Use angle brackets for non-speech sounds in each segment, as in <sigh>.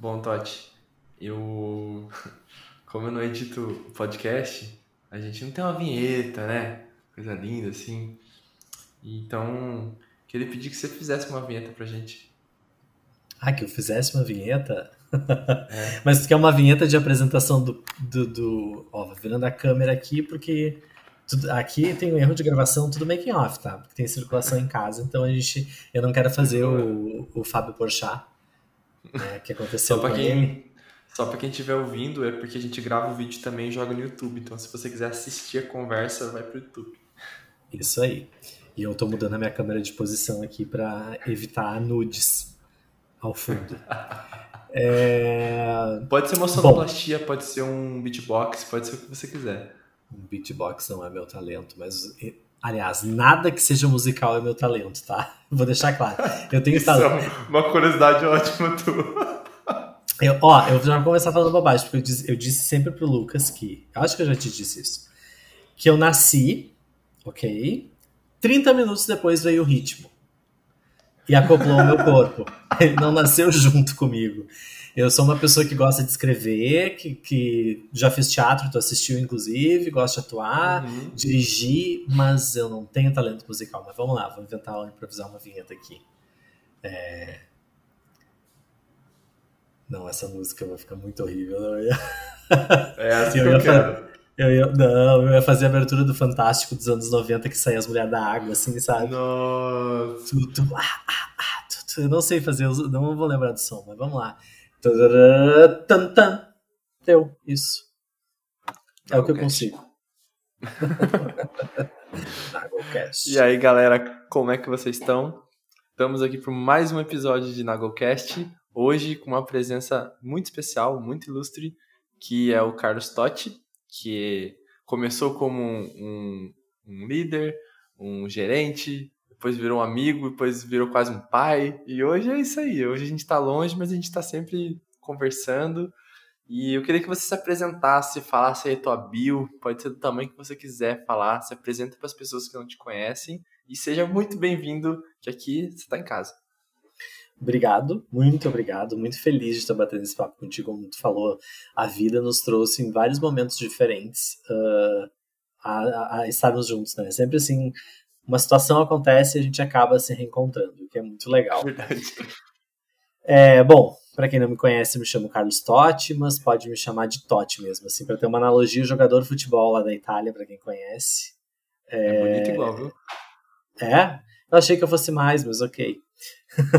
Bom, Totti, eu. <laughs> Como eu não edito podcast, a gente não tem uma vinheta, né? Coisa linda assim. Então, queria pedir que você fizesse uma vinheta pra gente. Ah, que eu fizesse uma vinheta? <laughs> É. Mas tu quer uma vinheta de apresentação do. do, do... Ó, virando a câmera aqui, porque tudo, aqui tem um erro de gravação, tudo making off, tá? Porque tem circulação em casa, então a gente. Eu não quero fazer o, o Fábio Porchat, né, que aconteceu só com quem, ele. Só pra quem estiver ouvindo, é porque a gente grava o vídeo também e joga no YouTube. Então, se você quiser assistir a conversa, vai pro YouTube. Isso aí. E eu tô mudando a minha câmera de posição aqui para evitar nudes ao fundo. <laughs> É... Pode ser uma sonoplastia, Bom, pode ser um beatbox, pode ser o que você quiser. Um beatbox não é meu talento, mas aliás, nada que seja musical é meu talento, tá? <laughs> Vou deixar claro. Eu tenho Isso talento. É uma curiosidade ótima tua. Eu, ó, eu já vou começar falando bobagem, porque eu disse, eu disse sempre pro Lucas que. Eu acho que eu já te disse isso. Que eu nasci, ok? 30 minutos depois veio o ritmo. E acoplou o meu corpo. <laughs> Ele não nasceu junto comigo. Eu sou uma pessoa que gosta de escrever, que, que já fiz teatro, tu assistiu inclusive, gosto de atuar, uhum. dirigir, mas eu não tenho talento musical. Mas vamos lá, vou inventar, vou improvisar uma vinheta aqui. É... Não, essa música vai ficar muito horrível. Não ia... É essa <laughs> eu que eu, eu quero. Eu ia, não, eu ia fazer a abertura do Fantástico dos anos 90 que saía as mulheres da água, assim, sabe? Nossa. Tu, tu, ah, ah, ah, tu, tu, eu não sei fazer, não vou lembrar do som, mas vamos lá. Deu, isso. É o que eu consigo. <laughs> e aí, galera, como é que vocês estão? Estamos aqui para mais um episódio de Nagocast. Hoje com uma presença muito especial, muito ilustre, que é o Carlos Totti, que começou como um, um líder, um gerente, depois virou um amigo, depois virou quase um pai. E hoje é isso aí. Hoje a gente está longe, mas a gente está sempre conversando. E eu queria que você se apresentasse, falasse aí a tua bio, pode ser do tamanho que você quiser falar, se apresenta para as pessoas que não te conhecem e seja muito bem-vindo, que aqui você está em casa. Obrigado, muito obrigado, muito feliz de estar batendo esse papo contigo, como tu falou, a vida nos trouxe em vários momentos diferentes uh, a, a, estarmos juntos, né? Sempre assim, uma situação acontece e a gente acaba se reencontrando, o que é muito legal. Verdade. É, bom, para quem não me conhece, me chamo Carlos Totti, mas pode me chamar de Totti mesmo, assim, para ter uma analogia, jogador de futebol lá da Itália, para quem conhece. É... é bonito igual, viu? É? Eu achei que eu fosse mais, mas ok.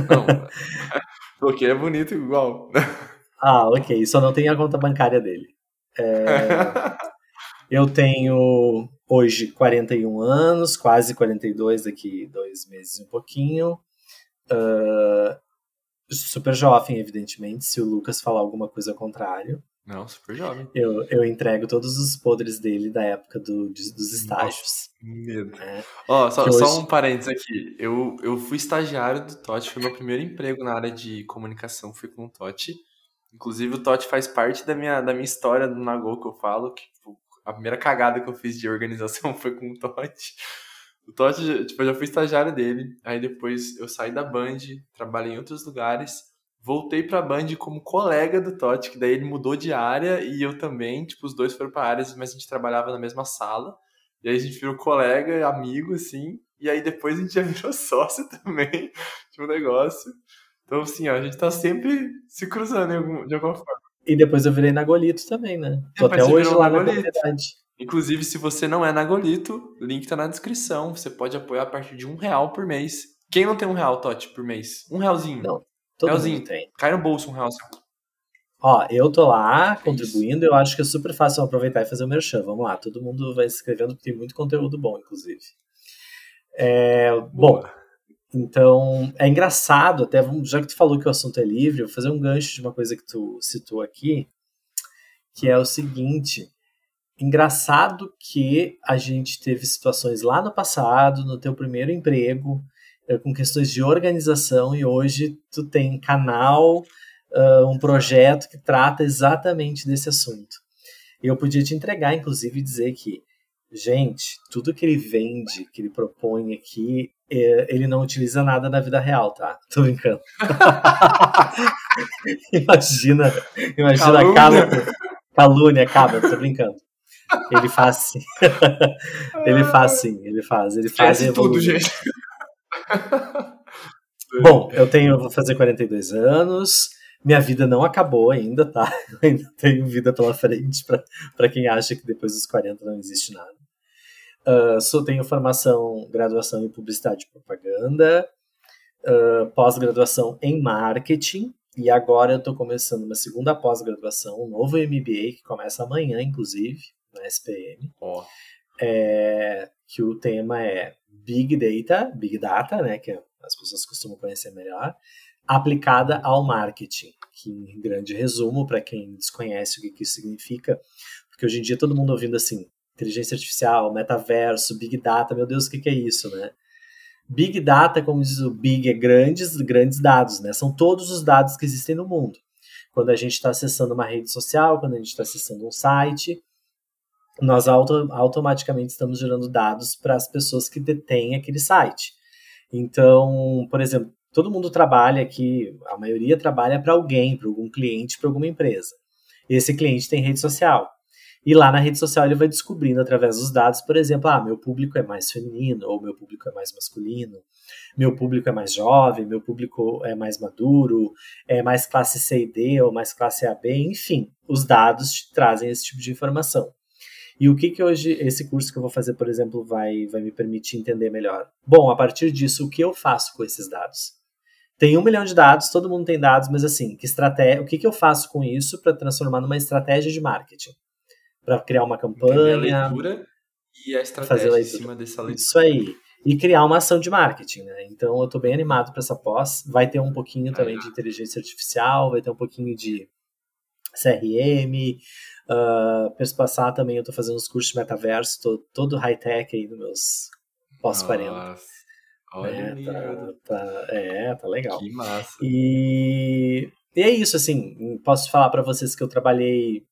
Não, <laughs> porque é bonito igual. <laughs> Ah, ok. Só não tem a conta bancária dele. É... <laughs> eu tenho hoje 41 anos, quase 42 daqui dois meses e um pouquinho. Uh, super jovem, evidentemente, se o Lucas falar alguma coisa ao contrário. Não, super jovem. Eu, eu entrego todos os podres dele da época do, dos estágios. medo. É. Ó, só, hoje... só, um parênteses aqui. Eu, eu fui estagiário do Totti, foi meu primeiro emprego na área de comunicação, fui com o Totti. Inclusive, o Totti faz parte da minha, da minha história do Nagô que eu falo, que tipo, a primeira cagada que eu fiz de organização <laughs> foi com o Totti. O Totti, tipo, eu já fui estagiário dele, aí depois eu saí da Band, trabalhei em outros lugares, voltei pra Band como colega do Totti, que daí ele mudou de área e eu também, tipo, os dois foram pra áreas, mas a gente trabalhava na mesma sala, e aí a gente virou colega, amigo, assim, e aí depois a gente já virou <laughs> sócio também de <laughs> um negócio. Então, assim, ó, a gente tá sempre se cruzando de alguma forma. E depois eu virei Nagolito também, né? Tô até hoje lá na comunidade. Inclusive, se você não é Nagolito, o link tá na descrição. Você pode apoiar a partir de um real por mês. Quem não tem um real, Totti, por mês? Um realzinho. Não, todo realzinho. mundo tem. Cai no bolso um real. Ó, eu tô lá é contribuindo, eu acho que é super fácil aproveitar e fazer o merchan. Vamos lá, todo mundo vai se inscrevendo porque tem muito conteúdo bom, inclusive. É, bom, então é engraçado, até já que tu falou que o assunto é livre, eu vou fazer um gancho de uma coisa que tu citou aqui, que é o seguinte: engraçado que a gente teve situações lá no passado, no teu primeiro emprego, eh, com questões de organização, e hoje tu tem canal, uh, um projeto que trata exatamente desse assunto. Eu podia te entregar, inclusive, dizer que, gente, tudo que ele vende, que ele propõe aqui, é, ele não utiliza nada na vida real, tá? Tô brincando. <laughs> imagina, imagina calúnia. calúnia, cabra, tô brincando. Ele faz sim. <laughs> ele faz sim, ele faz. Ele faz tudo, gente. <laughs> Bom, eu tenho, vou fazer 42 anos. Minha vida não acabou ainda, tá? Eu ainda tenho vida pela frente para quem acha que depois dos 40 não existe nada. Uh, só tenho formação, graduação em publicidade e propaganda, uh, pós-graduação em marketing, e agora eu estou começando uma segunda pós-graduação, um novo MBA, que começa amanhã, inclusive, na SPM. Oh. É, que o tema é Big Data, Big Data, né, que as pessoas costumam conhecer melhor, aplicada ao marketing, que em grande resumo, para quem desconhece o que, que isso significa, porque hoje em dia todo mundo ouvindo assim, inteligência artificial, metaverso, Big Data, meu Deus, o que, que é isso, né? Big Data, como diz o Big, é grandes, grandes dados, né? São todos os dados que existem no mundo. Quando a gente está acessando uma rede social, quando a gente está acessando um site, nós auto, automaticamente estamos gerando dados para as pessoas que detêm aquele site. Então, por exemplo, todo mundo trabalha aqui, a maioria trabalha para alguém, para algum cliente, para alguma empresa. Esse cliente tem rede social. E lá na rede social ele vai descobrindo através dos dados, por exemplo, ah, meu público é mais feminino, ou meu público é mais masculino, meu público é mais jovem, meu público é mais maduro, é mais classe C e D ou mais classe AB, enfim, os dados te trazem esse tipo de informação. E o que que hoje esse curso que eu vou fazer, por exemplo, vai, vai me permitir entender melhor? Bom, a partir disso, o que eu faço com esses dados? Tem um milhão de dados, todo mundo tem dados, mas assim, que estratégia, o que, que eu faço com isso para transformar numa estratégia de marketing? Para criar uma campanha. A leitura e a estratégia em cima dessa leitura. Isso aí. E criar uma ação de marketing, né? Então eu estou bem animado para essa pós. Vai ter um pouquinho também de inteligência artificial, vai ter um pouquinho de CRM, Uh, Penso passar também, eu tô fazendo os cursos de metaverso, tô todo high-tech aí nos meus pós-40. Olha, é tá, tá, é, tá legal. Que massa. E, e é isso, assim, posso falar para vocês que eu trabalhei,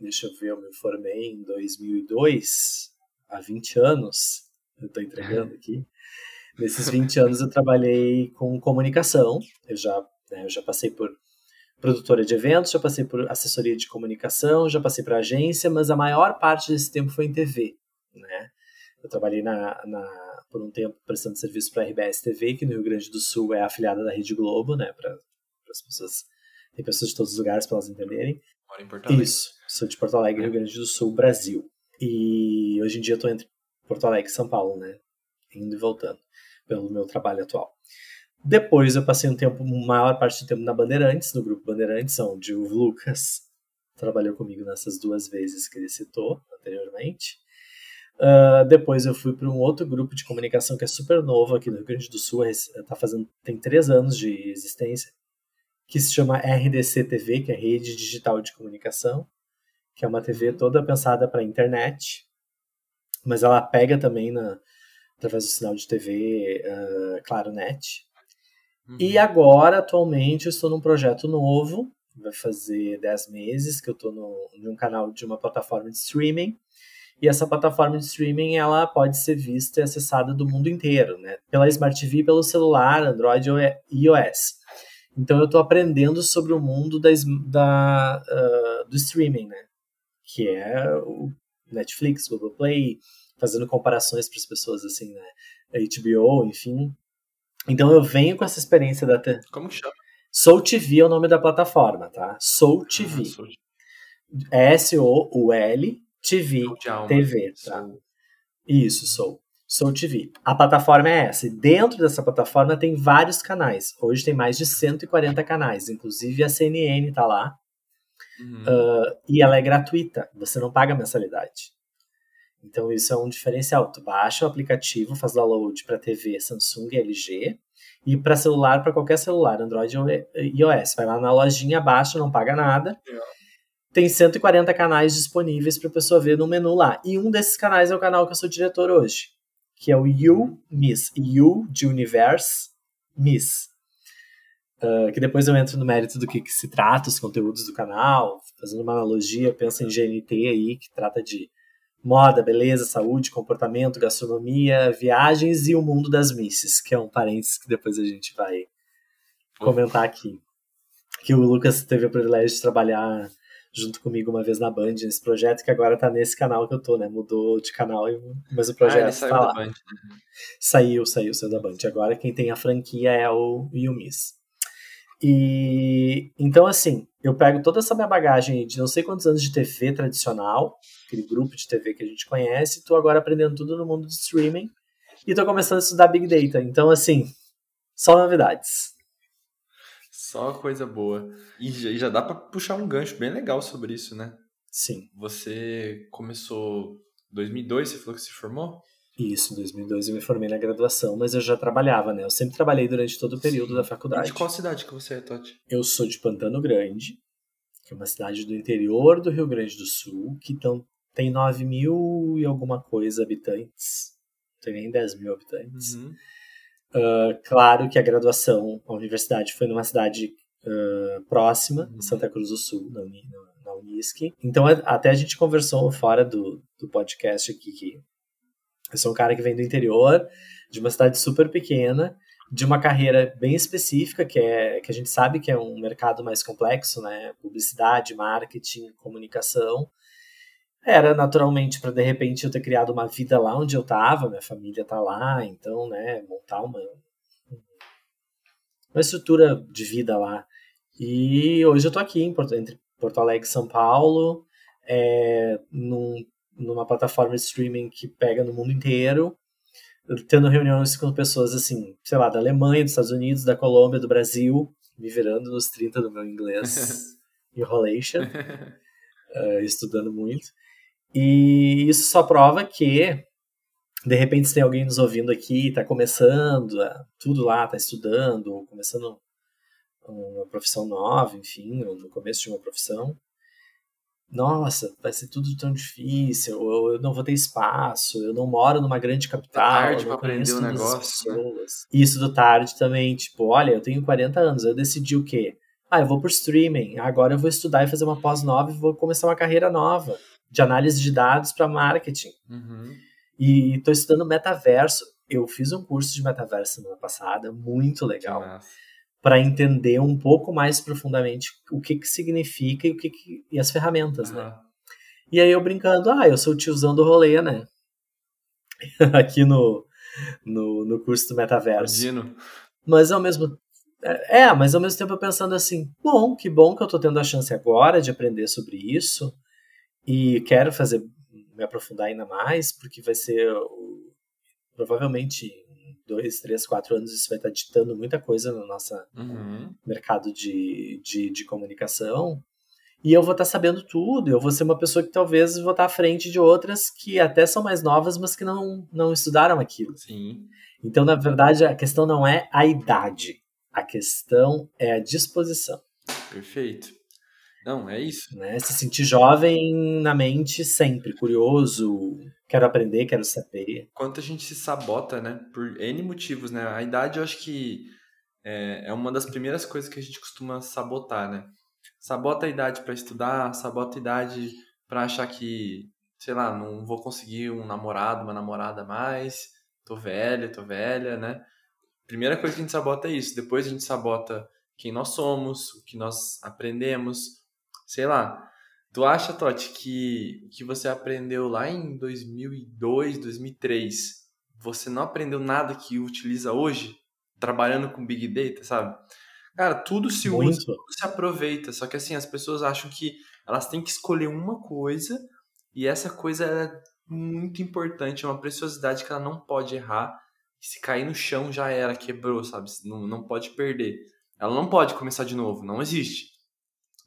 deixa eu ver, eu me formei em 2002, há 20 anos, eu tô entregando aqui. Nesses 20 anos eu trabalhei com comunicação, eu já, né, eu já passei por produtora de eventos, já passei por assessoria de comunicação, já passei por agência, mas a maior parte desse tempo foi em TV, né? Eu trabalhei na, na por um tempo prestando serviço para a RBS TV, que no Rio Grande do Sul é afiliada da Rede Globo, né? Para as pessoas, tem pessoas de todos os lugares para elas entenderem. Mora em Porto Alegre. Isso, sou de Porto Alegre, Rio Grande do Sul, Brasil. E hoje em dia estou entre Porto Alegre e São Paulo, né? Indo e voltando pelo meu trabalho atual. Depois eu passei um tempo, maior parte do tempo na Bandeirantes, no grupo Bandeirantes, onde o Lucas trabalhou comigo nessas duas vezes que ele citou anteriormente. Uh, depois eu fui para um outro grupo de comunicação que é super novo aqui no Rio Grande do Sul, tá fazendo, tem três anos de existência, que se chama RDC TV, que é Rede Digital de Comunicação, que é uma TV toda pensada para internet, mas ela pega também na, através do sinal de TV, uh, claro, net. Uhum. E agora, atualmente, eu estou num projeto novo, vai fazer 10 meses que eu estou no, num canal de uma plataforma de streaming. E essa plataforma de streaming ela pode ser vista e acessada do mundo inteiro, né? Pela Smart TV, pelo celular, Android e iOS. Então eu estou aprendendo sobre o mundo da, da uh, do streaming, né? Que é o Netflix, Google Play, fazendo comparações para as pessoas assim, né? HBO, enfim, então eu venho com essa experiência da. Como que chama? Soul TV é o nome da plataforma, tá? Soul TV. Ah, S-O-U-L TV. TV, tá? Soul. Isso, Soul. Soul TV. A plataforma é essa. E dentro dessa plataforma tem vários canais. Hoje tem mais de 140 canais. Inclusive a CNN tá lá. Uhum. Uh, e ela é gratuita. Você não paga mensalidade. Então isso é um diferencial. Tu baixa o aplicativo, faz download para TV Samsung LG e para celular, para qualquer celular, Android ou iOS. Vai lá na lojinha, baixa, não paga nada. Tem 140 canais disponíveis para a pessoa ver no menu lá. E um desses canais é o canal que eu sou diretor hoje, que é o You Miss. You de Universe Miss. Uh, que depois eu entro no mérito do que, que se trata, os conteúdos do canal, fazendo uma analogia, pensa em GNT aí, que trata de moda, beleza, saúde, comportamento, gastronomia, viagens e o mundo das misses, que é um parênteses que depois a gente vai comentar aqui. que o Lucas teve o privilégio de trabalhar junto comigo uma vez na Band nesse projeto, que agora tá nesse canal que eu tô, né? Mudou de canal, mas o projeto ah, tá lá. Band, né? Saiu, saiu, saiu da Band. Agora quem tem a franquia é o Yumis. E então, assim, eu pego toda essa minha bagagem de não sei quantos anos de TV tradicional, aquele grupo de TV que a gente conhece, tô agora aprendendo tudo no mundo do streaming e tô começando a estudar Big Data. Então, assim, só novidades. Só coisa boa. E já, já dá para puxar um gancho bem legal sobre isso, né? Sim. Você começou 2002, você falou que se formou? Isso, em 2002 eu me formei na graduação, mas eu já trabalhava, né? Eu sempre trabalhei durante todo o período Sim. da faculdade. E de qual cidade que você é, Toti? Eu sou de Pantano Grande, que é uma cidade do interior do Rio Grande do Sul, que tão, tem 9 mil e alguma coisa habitantes. Não tem nem 10 mil habitantes. Uhum. Uh, claro que a graduação, a universidade foi numa cidade uh, próxima, uhum. Santa Cruz do Sul, na, na, na Unisc. Então, até a gente conversou fora do, do podcast aqui que eu sou um cara que vem do interior, de uma cidade super pequena, de uma carreira bem específica, que é que a gente sabe que é um mercado mais complexo, né? Publicidade, marketing, comunicação. Era naturalmente para de repente eu ter criado uma vida lá onde eu estava, minha família tá lá, então, né, montar uma uma estrutura de vida lá. E hoje eu tô aqui em Porto, entre Porto Alegre e São Paulo, é, num numa plataforma de streaming que pega no mundo inteiro, tendo reuniões com pessoas assim, sei lá, da Alemanha, dos Estados Unidos, da Colômbia, do Brasil, me virando nos 30 do meu inglês <laughs> enrolation, uh, estudando muito. E isso só prova que, de repente, se tem alguém nos ouvindo aqui, está começando, tudo lá, está estudando, começando uma profissão nova, enfim, ou no começo de uma profissão, nossa, vai ser tudo tão difícil, eu, eu não vou ter espaço, eu não moro numa grande capital. É tarde para aprender o negócio. Né? Isso do tarde também, tipo, olha, eu tenho 40 anos, eu decidi o quê? Ah, eu vou por streaming, agora eu vou estudar e fazer uma pós nova e vou começar uma carreira nova de análise de dados para marketing. Uhum. E estou estudando metaverso. Eu fiz um curso de metaverso semana passada, muito legal para entender um pouco mais profundamente o que, que significa e, o que, que e as ferramentas, uhum. né? E aí eu brincando, ah, eu sou o tiozão do rolê, né? <laughs> Aqui no, no, no curso do metaverso. Imagino. Mas ao mesmo é, é, mas ao mesmo tempo eu pensando assim, bom, que bom que eu tô tendo a chance agora de aprender sobre isso e quero fazer me aprofundar ainda mais, porque vai ser provavelmente dois, três, quatro anos isso vai estar ditando muita coisa no nosso uhum. mercado de, de, de, comunicação. E eu vou estar sabendo tudo, eu vou ser uma pessoa que talvez vou estar à frente de outras que até são mais novas, mas que não, não estudaram aquilo. Sim. Então, na verdade, a questão não é a idade, a questão é a disposição. Perfeito. Não, é isso. Né? Se sentir jovem na mente sempre, curioso, quero aprender, quero saber. Quanto a gente se sabota, né? Por N motivos, né? A idade eu acho que é, é uma das primeiras coisas que a gente costuma sabotar, né? Sabota a idade para estudar, sabota a idade para achar que, sei lá, não vou conseguir um namorado, uma namorada mais, tô velho, tô velha, né? Primeira coisa que a gente sabota é isso. Depois a gente sabota quem nós somos, o que nós aprendemos, sei lá, Tu acha, Totti, que que você aprendeu lá em 2002, 2003, você não aprendeu nada que utiliza hoje, trabalhando com Big Data, sabe? Cara, tudo se Muito. usa, tudo se aproveita. Só que assim, as pessoas acham que elas têm que escolher uma coisa e essa coisa é muito importante, é uma preciosidade que ela não pode errar. Se cair no chão já era, quebrou, sabe? Não, não pode perder. Ela não pode começar de novo, não existe.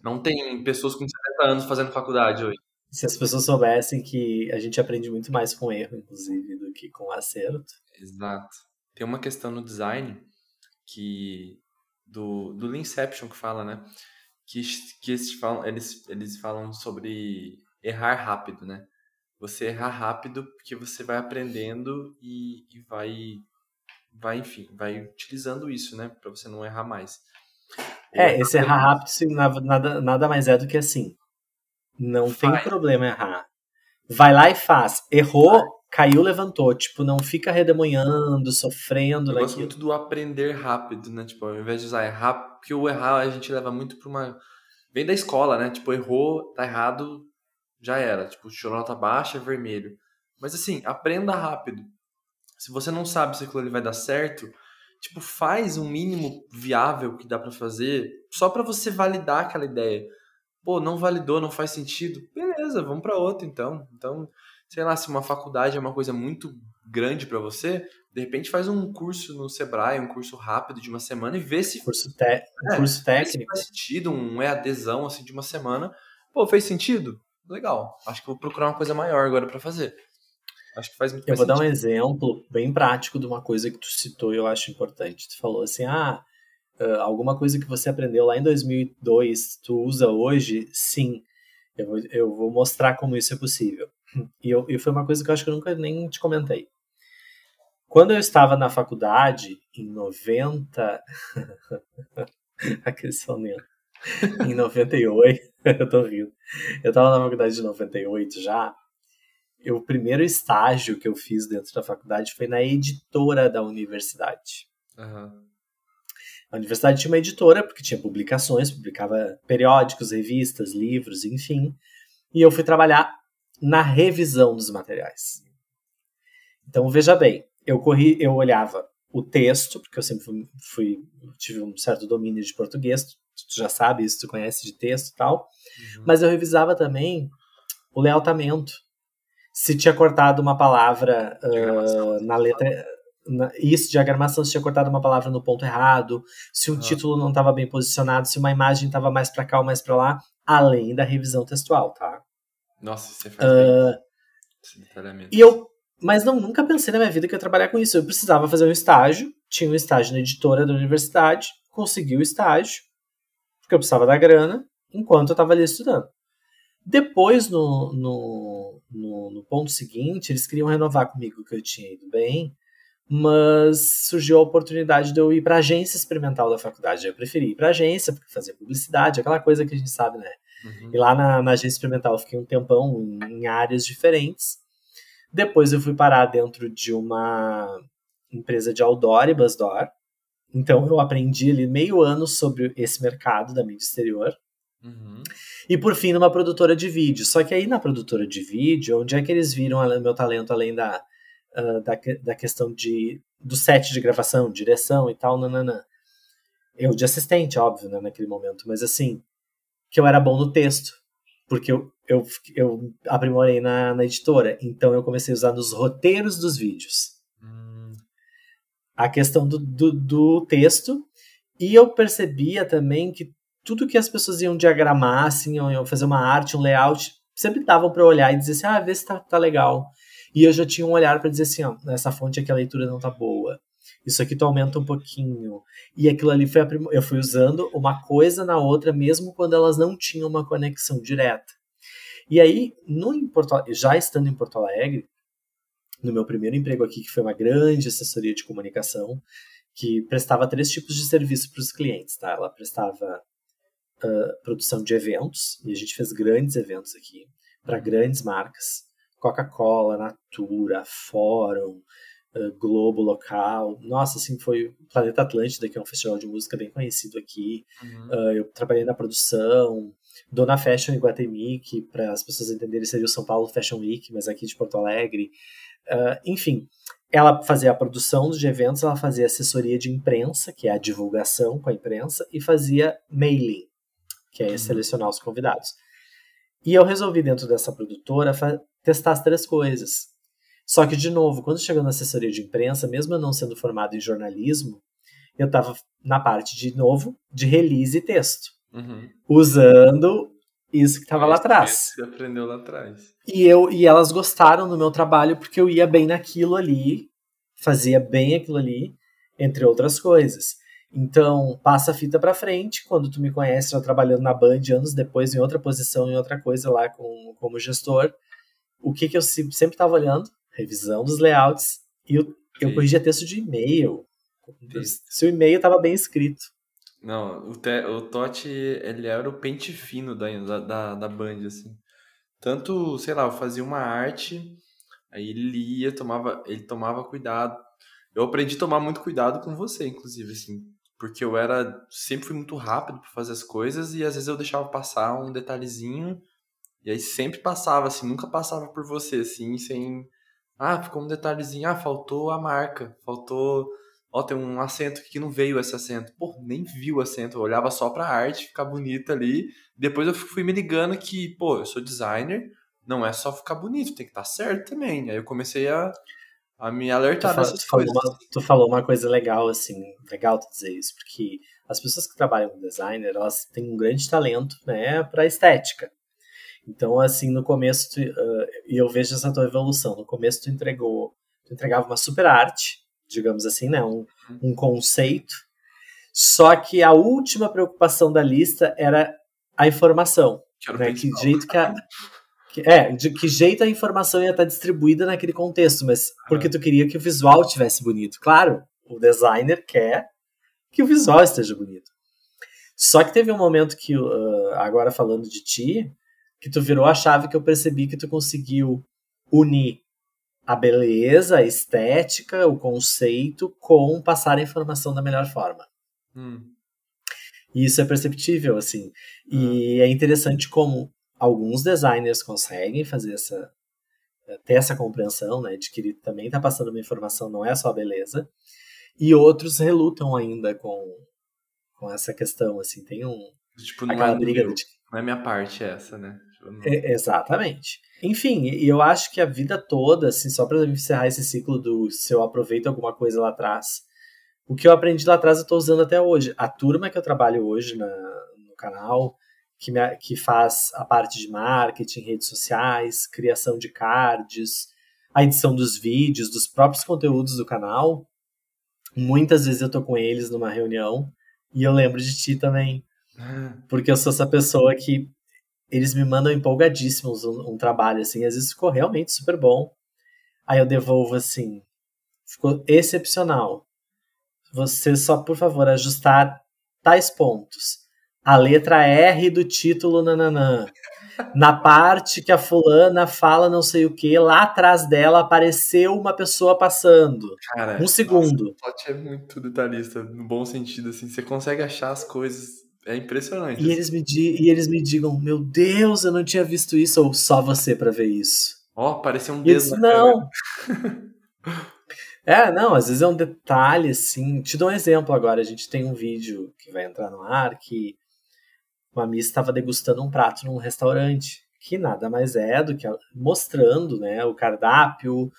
Não tem pessoas com 70 anos fazendo faculdade hoje. Se as pessoas soubessem que a gente aprende muito mais com erro, inclusive, do que com acerto. Exato. Tem uma questão no design que do, do Leanception que fala, né? Que, que eles, falam, eles, eles falam sobre errar rápido, né? Você errar rápido porque você vai aprendendo e, e vai, vai, enfim, vai utilizando isso, né? Para você não errar mais. É, esse errar rápido nada, nada mais é do que assim. Não tem problema errar. Vai lá e faz. Errou, caiu, levantou. Tipo, não fica redemoinhando, sofrendo. Eu gosto muito do aprender rápido, né? Tipo, ao invés de usar errar, porque o errar a gente leva muito pra uma. Vem da escola, né? Tipo, errou, tá errado, já era. Tipo, tirou nota baixa, é vermelho. Mas assim, aprenda rápido. Se você não sabe se aquilo ali vai dar certo, tipo, faz um mínimo viável que dá para fazer, só para você validar aquela ideia. Pô, não validou, não faz sentido. Beleza, vamos para outra então. Então, sei lá, se uma faculdade é uma coisa muito grande para você, de repente faz um curso no Sebrae, um curso rápido de uma semana e vê se curso, te... é, curso técnico faz sentido, um EADzão assim de uma semana. Pô, fez sentido? Legal. Acho que vou procurar uma coisa maior agora para fazer. Acho que faz muito Eu vou sentido. dar um exemplo bem prático de uma coisa que tu citou e eu acho importante. Tu falou assim, ah, alguma coisa que você aprendeu lá em 2002, tu usa hoje? Sim. Eu vou, eu vou mostrar como isso é possível. E, eu, e foi uma coisa que eu acho que eu nunca nem te comentei. Quando eu estava na faculdade, em 90... <laughs> Aquele soneto. Em 98, <laughs> eu tô rindo. Eu estava na faculdade de 98 já, eu, o primeiro estágio que eu fiz dentro da faculdade foi na editora da universidade. Uhum. A universidade tinha uma editora, porque tinha publicações, publicava periódicos, revistas, livros, enfim. E eu fui trabalhar na revisão dos materiais. Então, veja bem, eu corri, eu olhava o texto, porque eu sempre fui, fui tive um certo domínio de português, tu já sabe isso, tu conhece de texto e tal, uhum. mas eu revisava também o lealtamento, se tinha cortado uma palavra uh, na letra. Na, isso, diagramação, se tinha cortado uma palavra no ponto errado, se um uhum. título não estava bem posicionado, se uma imagem estava mais para cá ou mais para lá, além da revisão textual, tá? Nossa, você faz uh, bem. E eu, mas não, nunca pensei na minha vida que eu ia trabalhar com isso. Eu precisava fazer um estágio, tinha um estágio na editora da universidade, consegui o estágio, porque eu precisava da grana, enquanto eu estava ali estudando. Depois, no, no, no, no, ponto seguinte, eles queriam renovar comigo que eu tinha ido bem, mas surgiu a oportunidade de eu ir para a agência experimental da faculdade. Eu preferi ir para a agência, porque fazia publicidade, aquela coisa que a gente sabe, né? Uhum. E lá na, na, agência experimental eu fiquei um tempão em, em áreas diferentes. Depois eu fui parar dentro de uma empresa de outdoor e busdoor. Então eu aprendi ali meio ano sobre esse mercado da mídia exterior. Uhum. E por fim, numa produtora de vídeo. Só que aí na produtora de vídeo, onde é que eles viram meu talento além da, uh, da, da, questão de, do set de gravação, direção e tal, nananã. Eu de assistente, óbvio, né, naquele momento, mas assim, que eu era bom no texto, porque eu, eu, eu aprimorei na, na editora, então eu comecei a usar nos roteiros dos vídeos. Hum. A questão do, do, do texto, e eu percebia também que tudo que as pessoas iam diagramar, assim, iam fazer uma arte, um layout, sempre davam para olhar e dizer assim, ah, vê se tá, tá legal. E eu já tinha um olhar para dizer assim, ó, nessa fonte aqui a leitura não tá boa. Isso aqui tu aumenta um pouquinho. E aquilo ali foi eu fui usando uma coisa na outra mesmo quando elas não tinham uma conexão direta. E aí, no Porto, já estando em Porto Alegre, no meu primeiro emprego aqui, que foi uma grande assessoria de comunicação, que prestava três tipos de serviço para os clientes, tá? Ela prestava uh, produção de eventos, e a gente fez grandes eventos aqui, para grandes marcas. Coca-Cola, Natura, Fórum, uh, Globo Local. Nossa, assim, foi Planeta Atlântida, que é um festival de música bem conhecido aqui. Uhum. Uh, eu trabalhei na produção. Dona Fashion Iguatemi, que para as pessoas entenderem seria o São Paulo Fashion Week, mas aqui de Porto Alegre. Uh, enfim, ela fazia a produção de eventos, ela fazia assessoria de imprensa, que é a divulgação com a imprensa, e fazia mailing, que é selecionar os convidados. E eu resolvi, dentro dessa produtora, testar as três coisas. Só que, de novo, quando chegou na assessoria de imprensa, mesmo eu não sendo formado em jornalismo, eu estava na parte, de novo, de release e texto. Uhum. Usando isso que estava lá atrás. Você aprendeu lá atrás. E, eu, e elas gostaram do meu trabalho porque eu ia bem naquilo ali, fazia bem aquilo ali, entre outras coisas. Então, passa a fita para frente. Quando tu me conhece, já trabalhando na Band, anos depois, em outra posição, em outra coisa lá com, como gestor, o que, que eu sempre estava olhando? Revisão dos layouts. E eu, eu corrigia texto de e-mail. Se o e-mail estava bem escrito. Não, o, te, o Totti, ele era o pente fino da, da, da Band, assim. Tanto, sei lá, eu fazia uma arte Aí ele lia, tomava, ele tomava cuidado. Eu aprendi a tomar muito cuidado com você, inclusive, assim, porque eu era sempre fui muito rápido para fazer as coisas e às vezes eu deixava passar um detalhezinho e aí sempre passava assim, nunca passava por você assim, sem ah, ficou um detalhezinho, ah, faltou a marca, faltou ó, tem um acento que não veio esse acento. Pô, nem viu o acento, eu olhava só pra arte, ficar bonita ali. Depois eu fui me ligando que, pô, eu sou designer, não é só ficar bonito, tem que estar tá certo também. Aí eu comecei a, a me alertar dessas tu coisas. Falou uma, tu falou uma coisa legal, assim, legal tu dizer isso, porque as pessoas que trabalham com designer, elas têm um grande talento, né, pra estética. Então, assim, no começo, tu, uh, e eu vejo essa tua evolução, no começo tu entregou, tu entregava uma super arte, digamos assim, né? Um, um conceito. Só que a última preocupação da lista era a informação. Né? Que jeito que a, <laughs> é, de que jeito a informação ia estar distribuída naquele contexto, mas porque tu queria que o visual tivesse bonito. Claro, o designer quer que o visual esteja bonito. Só que teve um momento que, uh, agora falando de ti, que tu virou a chave que eu percebi que tu conseguiu unir a beleza, a estética, o conceito com passar a informação da melhor forma. Hum. E isso é perceptível, assim. E hum. é interessante como alguns designers conseguem fazer essa ter essa compreensão, né, de que ele também está passando uma informação, não é só a beleza, e outros relutam ainda com, com essa questão, assim, tem um tipo, não aquela é briga meu, de... não é minha parte essa, né? É, exatamente. Enfim, e eu acho que a vida toda, assim, só para encerrar esse ciclo do se eu aproveito alguma coisa lá atrás, o que eu aprendi lá atrás eu estou usando até hoje. A turma que eu trabalho hoje na, no canal, que, me, que faz a parte de marketing, redes sociais, criação de cards, a edição dos vídeos, dos próprios conteúdos do canal, muitas vezes eu tô com eles numa reunião e eu lembro de ti também. Ah. Porque eu sou essa pessoa que eles me mandam empolgadíssimos um, um, trabalho, assim, às vezes ficou realmente super bom. Aí eu devolvo assim, ficou excepcional. Você só, por favor, ajustar tais pontos. A letra R do título, nananã. Na parte que a fulana fala não sei o que, lá atrás dela apareceu uma pessoa passando. Cara, um segundo. o plot é muito detalhista, no bom sentido, assim. Você consegue achar as coisas é impressionante. E eles, me e eles me digam, meu Deus, eu não tinha visto isso, ou só você para ver isso. Ó, oh, parecia um dedo Não. <laughs> é, não, às vezes é um detalhe, assim. Te dou um exemplo agora. A gente tem um vídeo que vai entrar no ar que uma Miss estava degustando um prato num restaurante, que nada mais é do que mostrando né, o cardápio,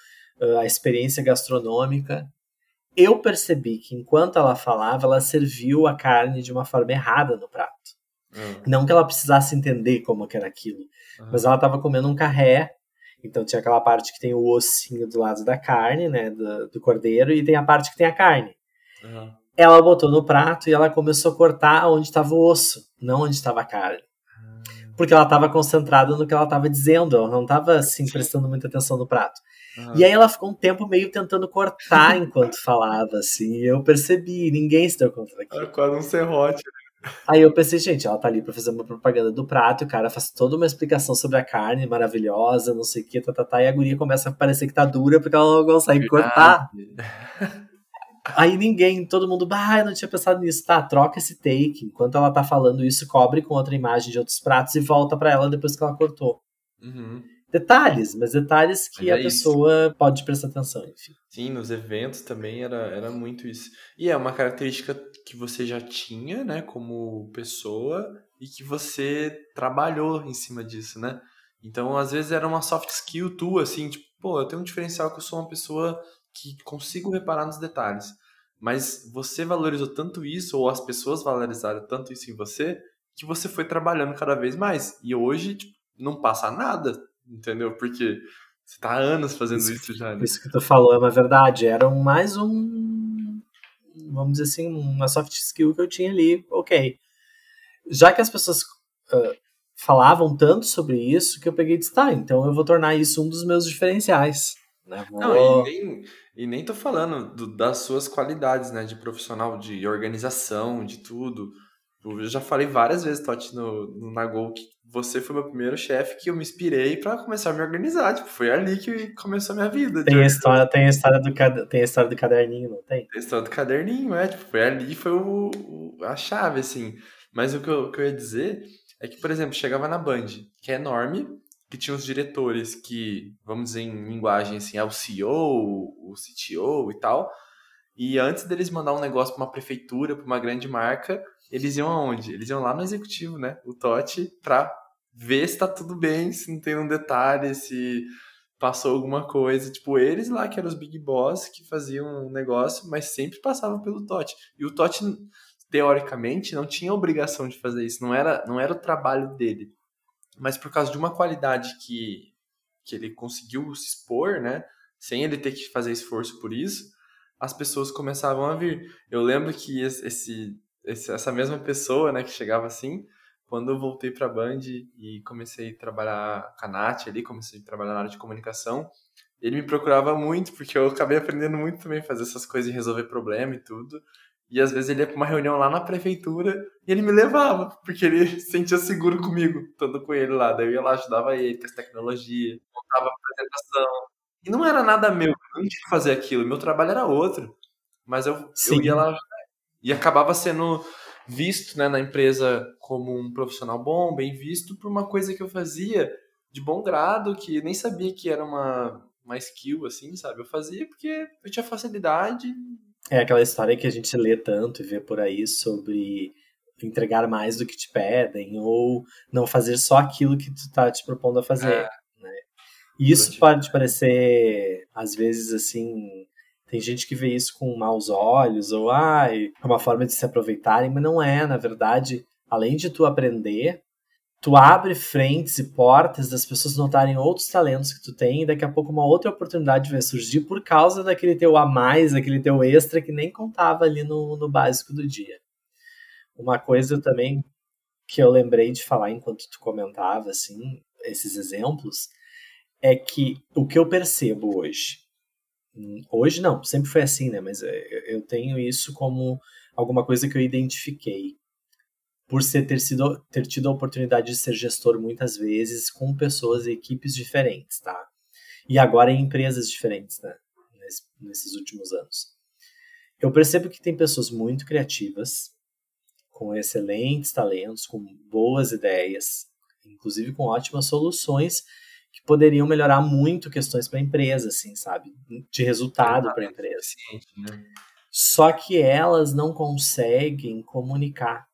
a experiência gastronômica eu percebi que enquanto ela falava, ela serviu a carne de uma forma errada no prato. Uhum. Não que ela precisasse entender como que era aquilo, uhum. mas ela estava comendo um carré, então tinha aquela parte que tem o ossinho do lado da carne, né, do, do cordeiro, e tem a parte que tem a carne. Uhum. Ela botou no prato e ela começou a cortar onde estava o osso, não onde estava a carne. Ah. Porque ela estava concentrada no que ela estava dizendo, ela não estava assim prestando muita atenção no prato. Uhum. E aí ela ficou um tempo meio tentando cortar <laughs> enquanto falava, assim. E eu percebi, ninguém se deu conta daquilo. Era quase um serrote. Aí eu pensei, gente, ela tá ali pra fazer uma propaganda do prato, o cara faz toda uma explicação sobre a carne maravilhosa, não sei o que, tá, tá, tá, e a guria começa a parecer que tá dura porque ela não consegue cortar. <laughs> Aí ninguém, todo mundo, bah, eu não tinha pensado nisso. Tá, troca esse take. Enquanto ela tá falando isso, cobre com outra imagem de outros pratos e volta para ela depois que ela cortou. Uhum detalhes, mas detalhes que mas é a pessoa isso. pode prestar atenção, enfim. Sim, nos eventos também era, era muito isso. E é uma característica que você já tinha, né, como pessoa e que você trabalhou em cima disso, né? Então, às vezes era uma soft skill tua, assim, tipo, pô, eu tenho um diferencial que eu sou uma pessoa que consigo reparar nos detalhes. Mas você valorizou tanto isso, ou as pessoas valorizaram tanto isso em você, que você foi trabalhando cada vez mais. E hoje, tipo, não passa nada entendeu? Porque você tá há anos fazendo isso, isso já. Né? Isso que tu falou é uma verdade. Era mais um, vamos dizer assim, uma soft skill que eu tinha ali, ok. Já que as pessoas uh, falavam tanto sobre isso, que eu peguei e disse, tá, então eu vou tornar isso um dos meus diferenciais. Né? Vou... Não, e nem, e nem tô falando do, das suas qualidades, né, de profissional, de organização, de tudo. Eu já falei várias vezes, Totti, no, no Nagol, que você foi meu primeiro chefe que eu me inspirei para começar a me organizar. Tipo, foi ali que começou a minha vida. Tem a história, tem a história do, tem a história do caderninho, não tem? Tem a história do caderninho, é. Tipo, foi ali, foi o, o, a chave, assim. Mas o que eu, que eu ia dizer é que, por exemplo, chegava na Band, que é enorme, que tinha os diretores que, vamos dizer em linguagem assim, é o CEO, o CTO e tal. E antes deles mandar um negócio para uma prefeitura, para uma grande marca, eles iam aonde? Eles iam lá no executivo, né? O Totti, para ver se tá tudo bem, se não tem um detalhe, se passou alguma coisa. Tipo, eles lá que eram os big boss que faziam um negócio, mas sempre passavam pelo Totti. E o Totti, teoricamente, não tinha obrigação de fazer isso, não era, não era o trabalho dele mas por causa de uma qualidade que, que ele conseguiu se expor, né, sem ele ter que fazer esforço por isso, as pessoas começavam a vir. Eu lembro que esse, esse essa mesma pessoa, né, que chegava assim, quando eu voltei para a Band e comecei a trabalhar com a Nath ali, comecei a trabalhar na área de comunicação, ele me procurava muito, porque eu acabei aprendendo muito também a fazer essas coisas e resolver problema e tudo. E às vezes ele ia para uma reunião lá na prefeitura e ele me levava, porque ele se <laughs> sentia seguro comigo, estando com ele lá. Daí eu ia lá, ajudava ele com as tecnologias, montava a apresentação. E não era nada meu, eu não tinha que fazer aquilo, meu trabalho era outro. Mas eu, eu ia lá e acabava sendo visto né, na empresa como um profissional bom, bem visto, por uma coisa que eu fazia de bom grado, que nem sabia que era uma, uma skill, assim, sabe? Eu fazia porque eu tinha facilidade é aquela história que a gente lê tanto e vê por aí sobre entregar mais do que te pedem ou não fazer só aquilo que tu tá te propondo a fazer, é. né? E isso pode parecer, às vezes, assim, tem gente que vê isso com maus olhos ou, ai, é uma forma de se aproveitarem, mas não é, na verdade, além de tu aprender, tu abre frentes e portas das pessoas notarem outros talentos que tu tem e daqui a pouco uma outra oportunidade vai surgir por causa daquele teu a mais, aquele teu extra que nem contava ali no, no básico do dia. Uma coisa também que eu lembrei de falar enquanto tu comentava assim esses exemplos é que o que eu percebo hoje hoje não sempre foi assim né mas eu tenho isso como alguma coisa que eu identifiquei por ser, ter, sido, ter tido a oportunidade de ser gestor muitas vezes com pessoas e equipes diferentes, tá? E agora em empresas diferentes, né? nesses últimos anos. Eu percebo que tem pessoas muito criativas, com excelentes talentos, com boas ideias, inclusive com ótimas soluções que poderiam melhorar muito questões para a empresa, assim, sabe? De resultado para a empresa. Né? Só que elas não conseguem comunicar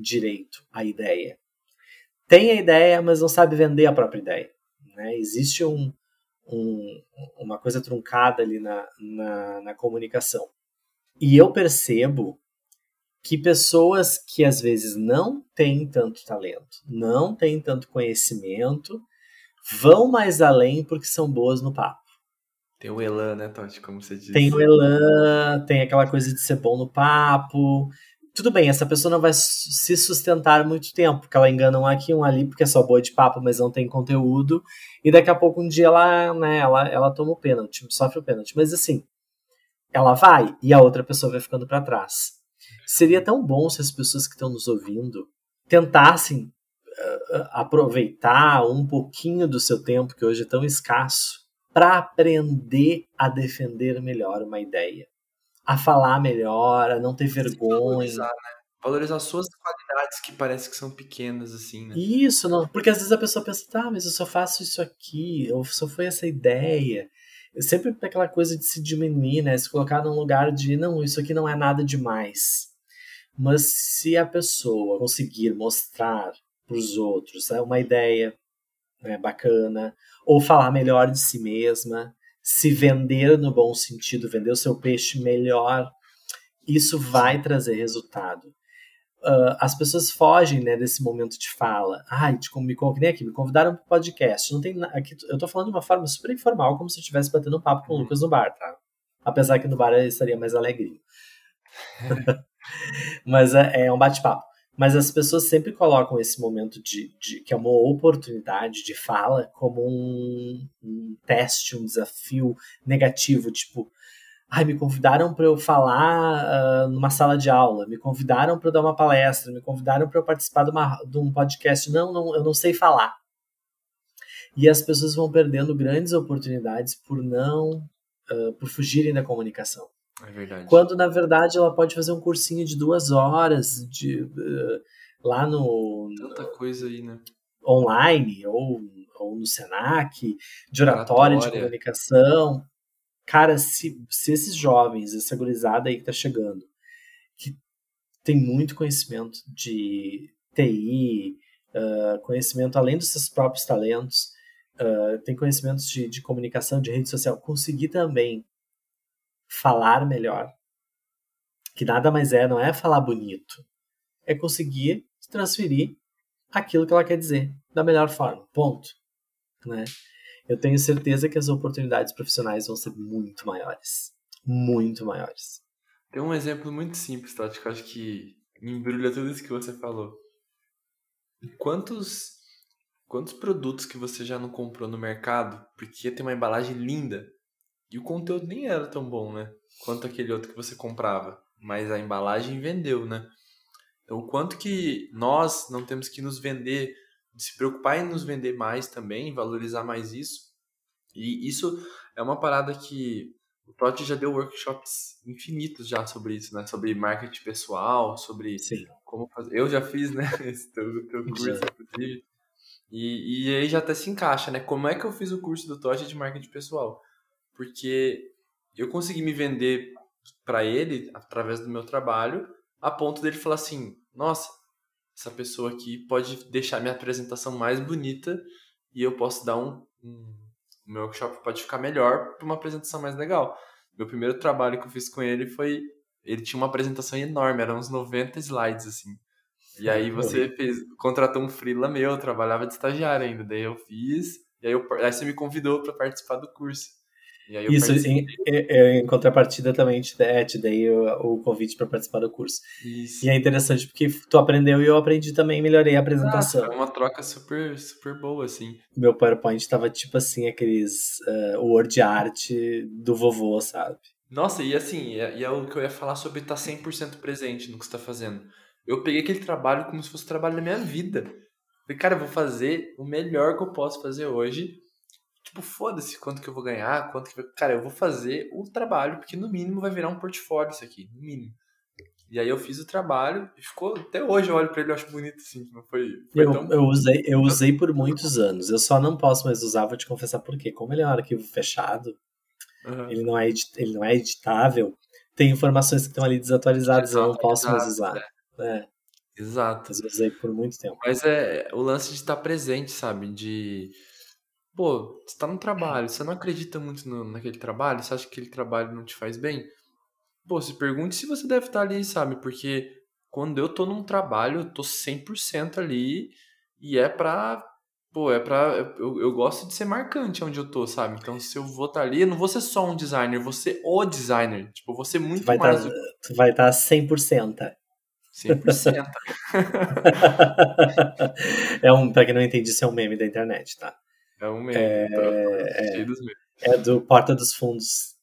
direito a ideia. Tem a ideia, mas não sabe vender a própria ideia. Né? Existe um, um, uma coisa truncada ali na, na, na comunicação. E eu percebo que pessoas que às vezes não têm tanto talento, não têm tanto conhecimento, vão mais além porque são boas no papo. Tem o elan, né, Totti, como você disse. Tem o elan, tem aquela coisa de ser bom no papo, tudo bem, essa pessoa não vai se sustentar muito tempo, porque ela engana um aqui, um ali, porque é só boa de papo, mas não tem conteúdo, e daqui a pouco um dia ela, né, ela, ela toma o pênalti, sofre o pênalti. Mas assim, ela vai e a outra pessoa vai ficando para trás. Seria tão bom se as pessoas que estão nos ouvindo tentassem uh, aproveitar um pouquinho do seu tempo, que hoje é tão escasso, para aprender a defender melhor uma ideia a falar melhor, a não ter vergonha. Valorizar, né? Valorizar suas qualidades que parece que são pequenas, assim, né? Isso, não, porque às vezes a pessoa pensa, tá, mas eu só faço isso aqui, ou só foi essa ideia. Eu sempre aquela coisa de se diminuir, né? Se colocar num lugar de, não, isso aqui não é nada demais. Mas se a pessoa conseguir mostrar para os outros é uma ideia né, bacana, ou falar melhor de si mesma, se vender no bom sentido, vender o seu peixe melhor, isso vai trazer resultado. Uh, as pessoas fogem né, desse momento de fala. Ai, te, me, nem aqui, me convidaram para o podcast. Não tem, aqui, eu estou falando de uma forma super informal, como se eu estivesse batendo papo com o Lucas no bar, tá? Apesar que no bar eu estaria mais alegrinho. <laughs> <laughs> Mas é, é um bate-papo. Mas as pessoas sempre colocam esse momento de, de, que é uma oportunidade de fala como um, um, teste, um desafio negativo, tipo, Ai, me convidaram para eu falar uh, numa sala de aula, me convidaram para dar uma palestra, me convidaram para eu participar de, uma, de um podcast. Não, não, eu não sei falar. E as pessoas vão perdendo grandes oportunidades por não, uh, por fugirem da comunicação. É verdade. Quando na verdade ela pode fazer um cursinho de duas horas de uh, lá no tanta coisa aí, né? Online ou, ou no Senac de oratória, oratória. de comunicação cara, se, se esses jovens, essa gurizada aí que tá chegando, que tem muito conhecimento de TI, uh, conhecimento além dos seus próprios talentos, uh, tem conhecimentos de, de comunicação, de rede social, conseguir também falar melhor, que nada mais é, não é falar bonito, é conseguir transferir aquilo que ela quer dizer da melhor forma, ponto, né? eu tenho certeza que as oportunidades profissionais vão ser muito maiores. Muito maiores. Tem um exemplo muito simples, Tati, que eu acho que embrulha tudo isso que você falou. Quantos, quantos produtos que você já não comprou no mercado porque tem uma embalagem linda e o conteúdo nem era tão bom, né? Quanto aquele outro que você comprava. Mas a embalagem vendeu, né? Então, o quanto que nós não temos que nos vender se preocupar em nos vender mais também, valorizar mais isso. E isso é uma parada que o Totti já deu workshops infinitos já sobre isso, né? Sobre marketing pessoal, sobre Sim. como fazer. Eu já fiz, né? <laughs> Esse teu, teu curso, inclusive. E, e aí já até se encaixa, né? Como é que eu fiz o curso do Totti de marketing pessoal? Porque eu consegui me vender para ele através do meu trabalho, a ponto dele falar assim: nossa, essa pessoa aqui pode deixar minha apresentação mais bonita e eu posso dar um, um o meu workshop pode ficar melhor para uma apresentação mais legal. Meu primeiro trabalho que eu fiz com ele foi ele tinha uma apresentação enorme, eram uns 90 slides assim. E aí você fez, contratou um freela meu, eu trabalhava de estagiário ainda, daí eu fiz, e aí, eu, aí você me convidou para participar do curso. Isso, em, em, contrapartida também te, é, te dei o, o convite para participar do curso. Isso. E é interessante porque tu aprendeu e eu aprendi também, melhorei a apresentação. Ah, uma troca super, super boa, assim. Meu PowerPoint tava tipo assim, aqueles uh, word art do vovô, sabe? Nossa, e assim, e é, é o que eu ia falar sobre estar tá 100% presente no que você tá fazendo. Eu peguei aquele trabalho como se fosse o trabalho da minha vida. Falei, cara, eu vou fazer o melhor que eu posso fazer hoje Tipo, foda-se quanto que eu vou ganhar, quanto que. Cara, eu vou fazer o trabalho, porque no mínimo vai virar um portfólio isso aqui, no mínimo. E aí eu fiz o trabalho e ficou. Até hoje eu olho pra ele e acho bonito, assim. Não foi, foi eu, tão... eu, usei, eu usei por muitos anos. Eu só não posso mais usar, vou te confessar por quê. Como ele é um arquivo fechado, uhum. ele, não é, ele não é editável, tem informações que estão ali desatualizadas, eu não posso mais usar. É. É. Exato. Mas eu usei por muito tempo. Mas é o lance de estar presente, sabe? De Pô, você tá no trabalho, você não acredita muito no, naquele trabalho, você acha que aquele trabalho não te faz bem? Pô, se pergunte se você deve estar ali, sabe? Porque quando eu tô num trabalho, eu tô 100% ali e é pra. Pô, é pra. Eu, eu gosto de ser marcante onde eu tô, sabe? Então, se eu vou estar ali, eu não vou ser só um designer, vou ser o designer. Tipo, eu vou ser muito vai mais. Tá, tu vai estar 100%. 100%. é um, pra quem não entende, isso é um meme da internet, tá? É um meme. É, é, é, do Porta dos Fundos.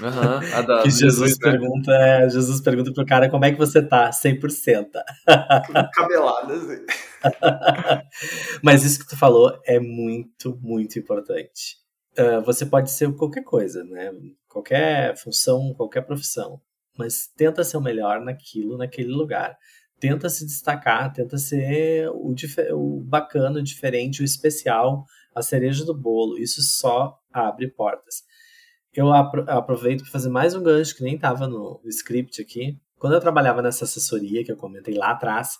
Uhum, <laughs> da, que Jesus, Jesus né? pergunta, é, Jesus pergunta pro cara como é que você tá? 100%. <laughs> Cabelada, assim. <laughs> Mas isso que tu falou é muito, muito importante. Uh, você pode ser qualquer coisa, né? Qualquer função, qualquer profissão. Mas tenta ser o melhor naquilo, naquele lugar. Tenta se destacar, tenta ser o, o bacana, o diferente, o especial a cereja do bolo. Isso só abre portas. Eu aproveito para fazer mais um gancho que nem estava no script aqui. Quando eu trabalhava nessa assessoria que eu comentei lá atrás,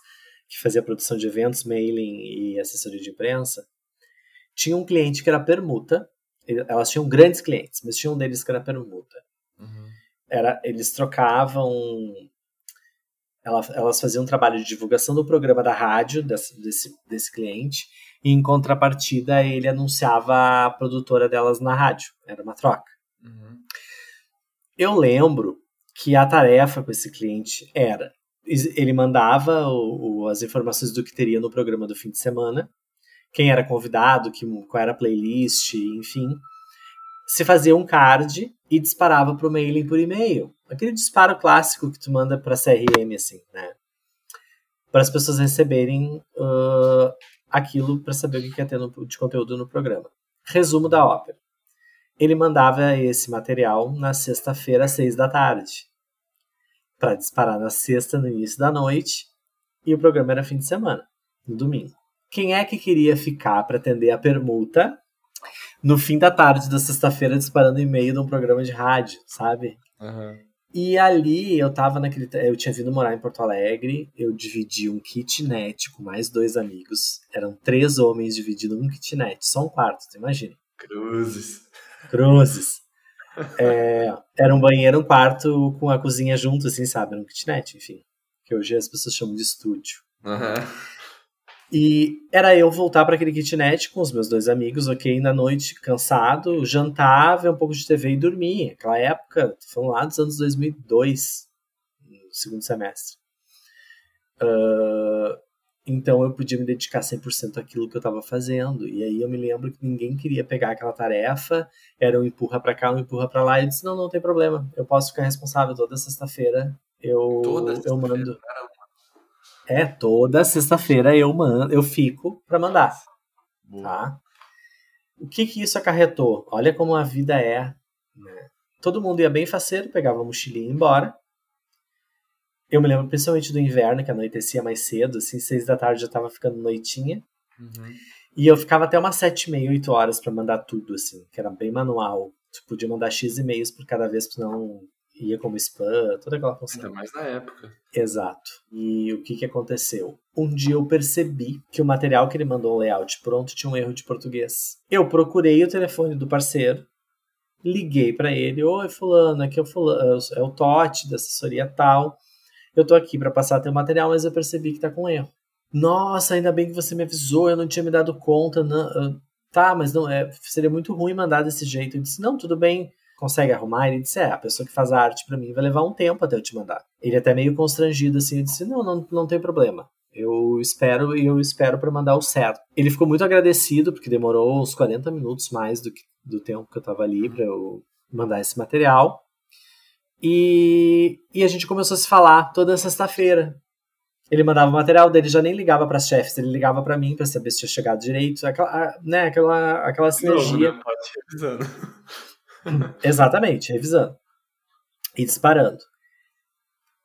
que fazia produção de eventos, mailing e assessoria de imprensa, tinha um cliente que era permuta. Elas tinham grandes clientes, mas tinha um deles que era permuta. Uhum. Era, eles trocavam. Elas faziam um trabalho de divulgação do programa da rádio desse, desse, desse cliente e em contrapartida ele anunciava a produtora delas na rádio. Era uma troca. Uhum. Eu lembro que a tarefa com esse cliente era ele mandava o, o, as informações do que teria no programa do fim de semana, quem era convidado, que, qual era a playlist, enfim. se fazia um card e disparava para o mailing por e-mail. Aquele disparo clássico que tu manda para CRM, assim, né? Para as pessoas receberem uh, aquilo para saber o que quer ter no, de conteúdo no programa. Resumo da ópera. Ele mandava esse material na sexta-feira às seis da tarde, para disparar na sexta no início da noite, e o programa era fim de semana, no domingo. Quem é que queria ficar para atender a permuta no fim da tarde da sexta-feira disparando e-mail de um programa de rádio, sabe? Uhum. E ali eu tava naquele. Eu tinha vindo morar em Porto Alegre, eu dividi um kitnet com mais dois amigos. Eram três homens dividindo um kitnet, só um quarto, tu imagina. Cruzes. Cruzes. É, era um banheiro, um quarto com a cozinha junto, assim, sabe? Era um kitnet, enfim. Que hoje as pessoas chamam de estúdio. Uhum. E era eu voltar para aquele kitnet com os meus dois amigos, ok, na noite, cansado, jantar, ver um pouco de TV e dormir. Aquela época, falando lá dos anos 2002, no segundo semestre. Uh, então eu podia me dedicar 100% àquilo que eu estava fazendo. E aí eu me lembro que ninguém queria pegar aquela tarefa, era um empurra para cá, um empurra para lá. E eu disse: não, não tem problema, eu posso ficar responsável toda sexta-feira. Eu, toda sexta eu mando. É, toda sexta-feira eu mando, eu fico para mandar. Boa. Tá? O que que isso acarretou? Olha como a vida é. Né? Todo mundo ia bem faceiro, pegava a mochilinha e ia embora. Eu me lembro principalmente do inverno, que anoitecia mais cedo, assim, seis da tarde já estava ficando noitinha. Uhum. E eu ficava até umas sete e meia, oito horas para mandar tudo, assim, que era bem manual. Tu podia mandar X e-mails por cada vez, pra não ia como spam, toda aquela função. Ainda mais na época. Exato. E o que, que aconteceu? Um dia eu percebi que o material que ele mandou o layout pronto tinha um erro de português. Eu procurei o telefone do parceiro, liguei para ele, oi fulano, aqui é o fulano, é o Totti da assessoria tal. Eu tô aqui para passar teu material, mas eu percebi que tá com erro. Nossa, ainda bem que você me avisou, eu não tinha me dado conta. Não, tá, mas não é, seria muito ruim mandar desse jeito. Eu disse, não, tudo bem, consegue arrumar? Ele disse, é, a pessoa que faz a arte para mim vai levar um tempo até eu te mandar. Ele até meio constrangido assim, eu disse, não, não, não tem problema. Eu espero e eu espero para mandar o certo. Ele ficou muito agradecido porque demorou uns 40 minutos mais do que do tempo que eu tava ali para eu mandar esse material. E, e a gente começou a se falar toda sexta-feira. Ele mandava o material dele, já nem ligava para as chefes, ele ligava para mim para saber se tinha chegado direito, aquela, né, aquela, aquela sinergia. Não, <laughs> não, Exatamente, revisando. E disparando.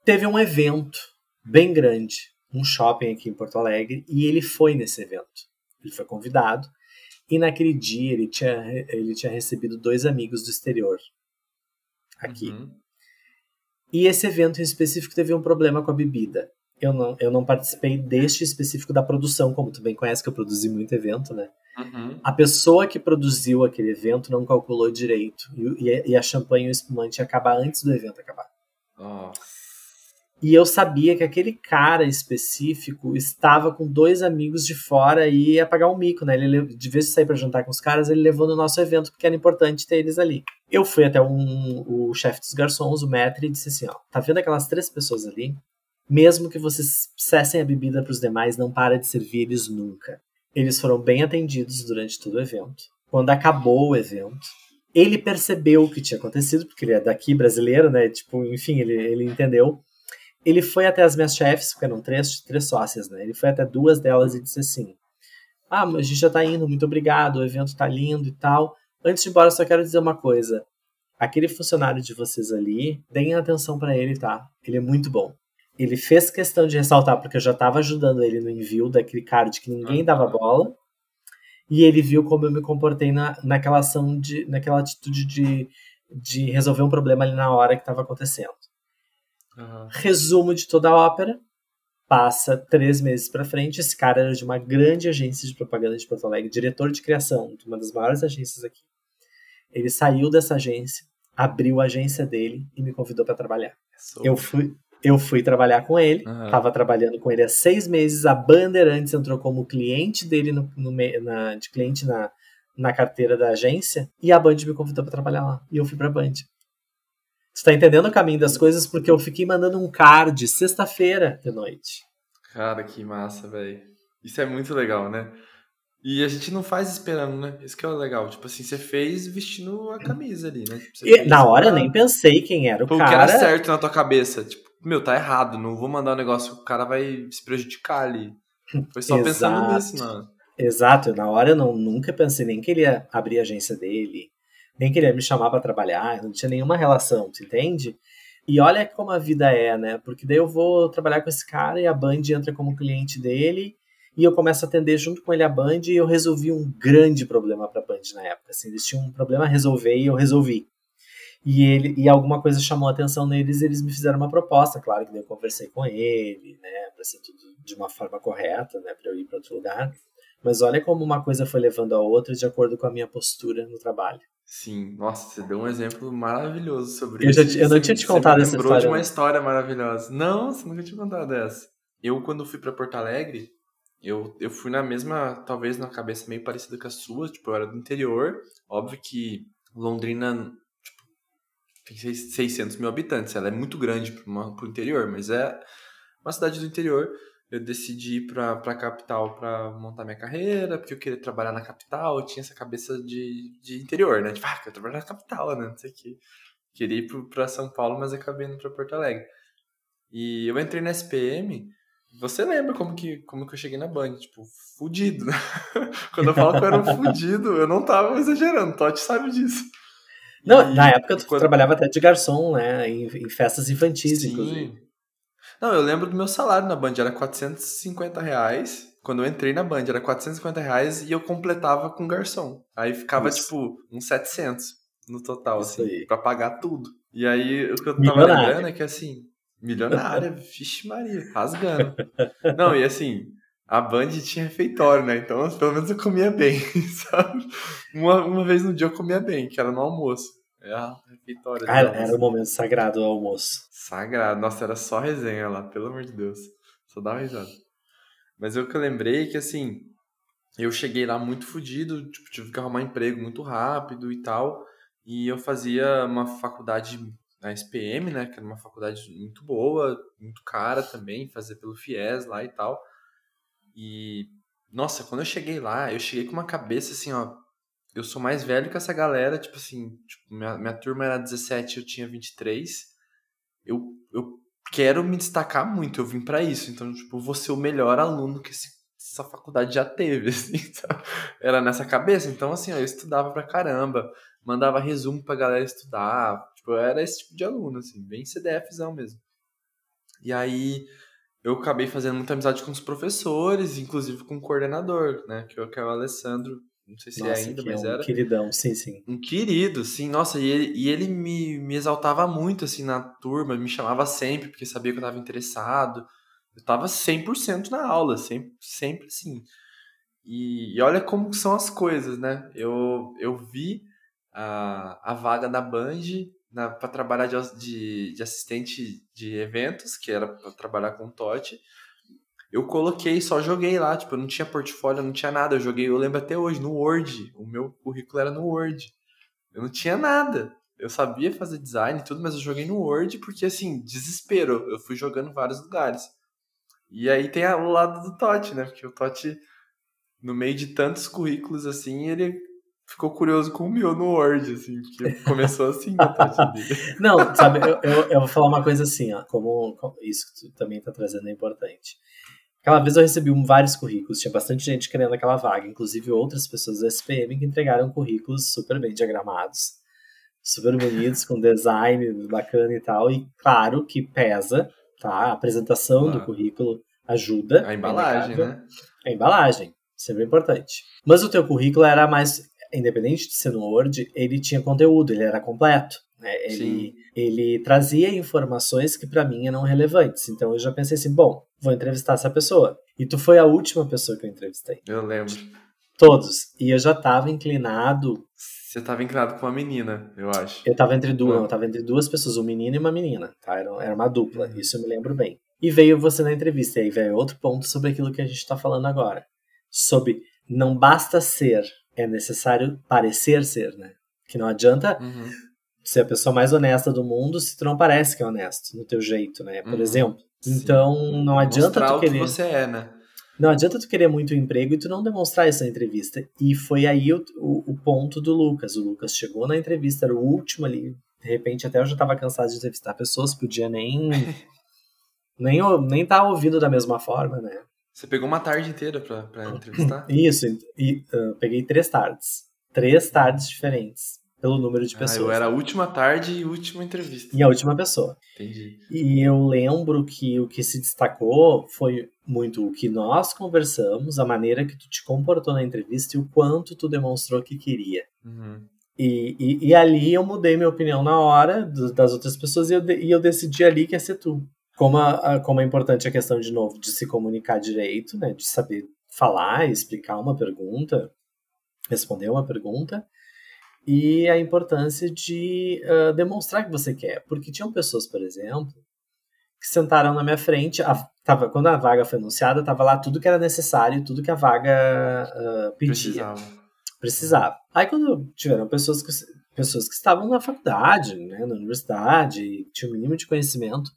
Teve um evento bem grande, um shopping aqui em Porto Alegre, e ele foi nesse evento. Ele foi convidado, e naquele dia ele tinha, ele tinha recebido dois amigos do exterior aqui. Uhum. E esse evento em específico teve um problema com a bebida. Eu não, eu não participei deste específico da produção, como tu bem conhece, que eu produzi muito evento, né? Uhum. A pessoa que produziu aquele evento não calculou direito. E, e a champanhe e o espumante ia acabar antes do evento acabar. Oh. E eu sabia que aquele cara específico estava com dois amigos de fora e ia pagar um mico, né? Ele, de vez de sair para jantar com os caras, ele levou no nosso evento porque era importante ter eles ali. Eu fui até um, o chefe dos garçons, o maître, e disse assim: ó, tá vendo aquelas três pessoas ali? Mesmo que vocês cessem a bebida para os demais, não para de servir eles nunca. Eles foram bem atendidos durante todo o evento. Quando acabou o evento, ele percebeu o que tinha acontecido, porque ele é daqui brasileiro, né? Tipo, enfim, ele, ele entendeu. Ele foi até as minhas chefes, porque eram três, três sócias, né? Ele foi até duas delas e disse assim: Ah, a gente já tá indo, muito obrigado, o evento tá lindo e tal. Antes de ir embora, só quero dizer uma coisa. Aquele funcionário de vocês ali, deem atenção para ele, tá? Ele é muito bom ele fez questão de ressaltar, porque eu já estava ajudando ele no envio daquele card que ninguém dava bola. E ele viu como eu me comportei na, naquela ação, de, naquela atitude de, de resolver um problema ali na hora que estava acontecendo. Uhum. Resumo de toda a ópera. Passa três meses para frente. Esse cara era de uma grande agência de propaganda de Porto Alegre, diretor de criação de uma das maiores agências aqui. Ele saiu dessa agência, abriu a agência dele e me convidou para trabalhar. Eu fui, eu fui trabalhar com ele, estava uhum. trabalhando com ele há seis meses. A Bandeirantes entrou como cliente dele no, no na, de cliente na, na carteira da agência e a Band me convidou para trabalhar lá e eu fui para a Band. Você tá entendendo o caminho das coisas porque eu fiquei mandando um card sexta-feira de noite. Cara, que massa, velho. Isso é muito legal, né? E a gente não faz esperando, né? Isso que é legal. Tipo assim, você fez vestindo a camisa ali, né? Tipo, e, na hora eu nem pensei quem era o cara. O que era certo na tua cabeça. Tipo, meu, tá errado. Não vou mandar um negócio que o cara vai se prejudicar ali. Foi só <laughs> pensando nisso, mano. Exato. Na hora eu não, nunca pensei nem que ele ia abrir a agência dele. Nem que ele ia me chamar para trabalhar. Não tinha nenhuma relação, tu entende? E olha como a vida é, né? Porque daí eu vou trabalhar com esse cara e a Band entra como cliente dele e eu começo a atender junto com ele a Band e eu resolvi um grande problema para a Band na época. Assim, eles tinham um problema a resolver e eu resolvi. E ele e alguma coisa chamou a atenção neles, eles me fizeram uma proposta, claro que eu conversei com ele, né, para ser tudo de uma forma correta, né, para eu ir para outro lugar. Mas olha como uma coisa foi levando a outra de acordo com a minha postura no trabalho. Sim, nossa, você deu um exemplo maravilhoso sobre eu isso. Já, eu não tinha te contado essa história. de uma história maravilhosa. Não, você nunca tinha contado essa. Eu, quando fui para Porto Alegre, eu, eu fui na mesma, talvez na cabeça meio parecida com a sua, tipo, eu era do interior. Óbvio que Londrina tem 600 mil habitantes, ela é muito grande para o interior, mas é uma cidade do interior. Eu decidi ir para a capital para montar minha carreira, porque eu queria trabalhar na capital, eu tinha essa cabeça de, de interior, né? Tipo, ah, quero trabalhar na capital, né? Não sei o que. Queria ir para São Paulo, mas acabei indo para Porto Alegre. E eu entrei na SPM você lembra como que, como que eu cheguei na Band? Tipo, fudido, né? <laughs> Quando eu falo que eu era um fudido, eu não tava exagerando. Totti sabe disso. Não, e, na época tu quando... trabalhava até de garçom, né? Em, em festas infantis, Sim. inclusive. Não, eu lembro do meu salário na Band, era 450 reais. Quando eu entrei na Band, era 450 reais e eu completava com garçom. Aí ficava, Isso. tipo, uns 700 no total, Isso assim, aí. pra pagar tudo. E aí, o que eu tava lembrando é que, assim, Milionária, <laughs> vixe Maria, rasgando. Não, e assim, a Band tinha refeitório, né? Então, pelo menos eu comia bem, <laughs> sabe? Uma, uma vez no dia eu comia bem, que era no almoço. É a refeitório. Ah, era o momento sagrado do almoço. Sagrado. Nossa, era só resenha lá, pelo amor de Deus. Só dava risada. Mas eu que lembrei que, assim, eu cheguei lá muito fodido, tipo, tive que arrumar emprego muito rápido e tal. E eu fazia uma faculdade na SPM, né, que era uma faculdade muito boa, muito cara também, fazer pelo FIES lá e tal. E nossa, quando eu cheguei lá, eu cheguei com uma cabeça assim, ó, eu sou mais velho que essa galera, tipo assim, tipo, minha, minha turma era 17, eu tinha 23. Eu, eu quero me destacar muito, eu vim para isso, então, tipo, vou ser o melhor aluno que esse, essa faculdade já teve, <laughs> assim, sabe? Era nessa cabeça, então, assim, ó, eu estudava pra caramba, mandava resumo pra galera estudar, Tipo, eu era esse tipo de aluno, assim, bem CDFzão mesmo. E aí eu acabei fazendo muita amizade com os professores, inclusive com o coordenador, né? Que, é o Alessandro, não sei se é nossa, é ainda, mas é um era. queridão, sim, sim. Um querido, sim, nossa, e ele, e ele me, me exaltava muito, assim, na turma, me chamava sempre, porque sabia que eu estava interessado. Eu estava 100% na aula, sempre, sempre assim. E, e olha como são as coisas, né? Eu, eu vi a, a vaga da Band para trabalhar de, de, de, assistente de eventos, que era para trabalhar com o Totti. Eu coloquei, só joguei lá, tipo, eu não tinha portfólio, não tinha nada. Eu joguei, eu lembro até hoje, no Word. O meu currículo era no Word. Eu não tinha nada. Eu sabia fazer design e tudo, mas eu joguei no Word porque, assim, desespero. Eu fui jogando em vários lugares. E aí tem o lado do Totti, né? Porque o Totti, no meio de tantos currículos, assim, ele ficou curioso com o meu no Word, assim, porque começou assim a <laughs> dele. Não, sabe, eu, eu, eu, vou falar uma coisa assim, ó, como, como isso que tu também tá trazendo é importante. Aquela vez eu recebi vários currículos, tinha bastante gente querendo aquela vaga, inclusive outras pessoas da SPM que entregaram currículos super bem diagramados, super bonitos, com design bacana e tal, e claro que pesa, tá? A apresentação ah. do currículo ajuda. A embalagem, né? A embalagem, sempre importante. Mas o teu currículo era mais independente de ser no Word, ele tinha conteúdo, ele era completo. Né? Ele, ele trazia informações que para mim eram relevantes. Então eu já pensei assim, bom, vou entrevistar essa pessoa. E tu foi a última pessoa que eu entrevistei. Eu lembro. Todos. E eu já estava inclinado. Você estava inclinado com uma menina, eu acho. Eu estava entre duas, eu tava entre duas pessoas, um menino e uma menina, tá? Era, era uma dupla, uhum. isso eu me lembro bem. E veio você na entrevista, e aí veio outro ponto sobre aquilo que a gente está falando agora. Sobre não basta ser é necessário parecer ser, né? Que não adianta uhum. ser a pessoa mais honesta do mundo se tu não parece que é honesto no teu jeito, né? Por uhum. exemplo. Sim. Então não adianta Mostrar tu querer. O que você é, né? Não adianta tu querer muito emprego e tu não demonstrar essa entrevista. E foi aí o, o, o ponto do Lucas. O Lucas chegou na entrevista, era o último ali. De repente, até eu já estava cansado de entrevistar pessoas, podia nem <laughs> nem nem tá ouvindo da mesma forma, né? Você pegou uma tarde inteira para entrevistar? <laughs> Isso, e uh, peguei três tardes. Três tardes diferentes pelo número de pessoas. Ah, eu era a última tarde e última entrevista. E a última pessoa. Entendi. E eu lembro que o que se destacou foi muito o que nós conversamos, a maneira que tu te comportou na entrevista e o quanto tu demonstrou que queria. Uhum. E, e, e, ali eu mudei minha opinião na hora das outras pessoas e eu, e eu decidi ali que ia ser tu. Como, a, como é importante a questão, de novo, de se comunicar direito, né? De saber falar, explicar uma pergunta, responder uma pergunta e a importância de uh, demonstrar que você quer. Porque tinham pessoas, por exemplo, que sentaram na minha frente, a, tava, quando a vaga foi anunciada, estava lá tudo que era necessário, tudo que a vaga uh, pedia. Precisava. Precisava. Aí quando tiveram pessoas que, pessoas que estavam na faculdade, né, na universidade, tinham o mínimo de conhecimento,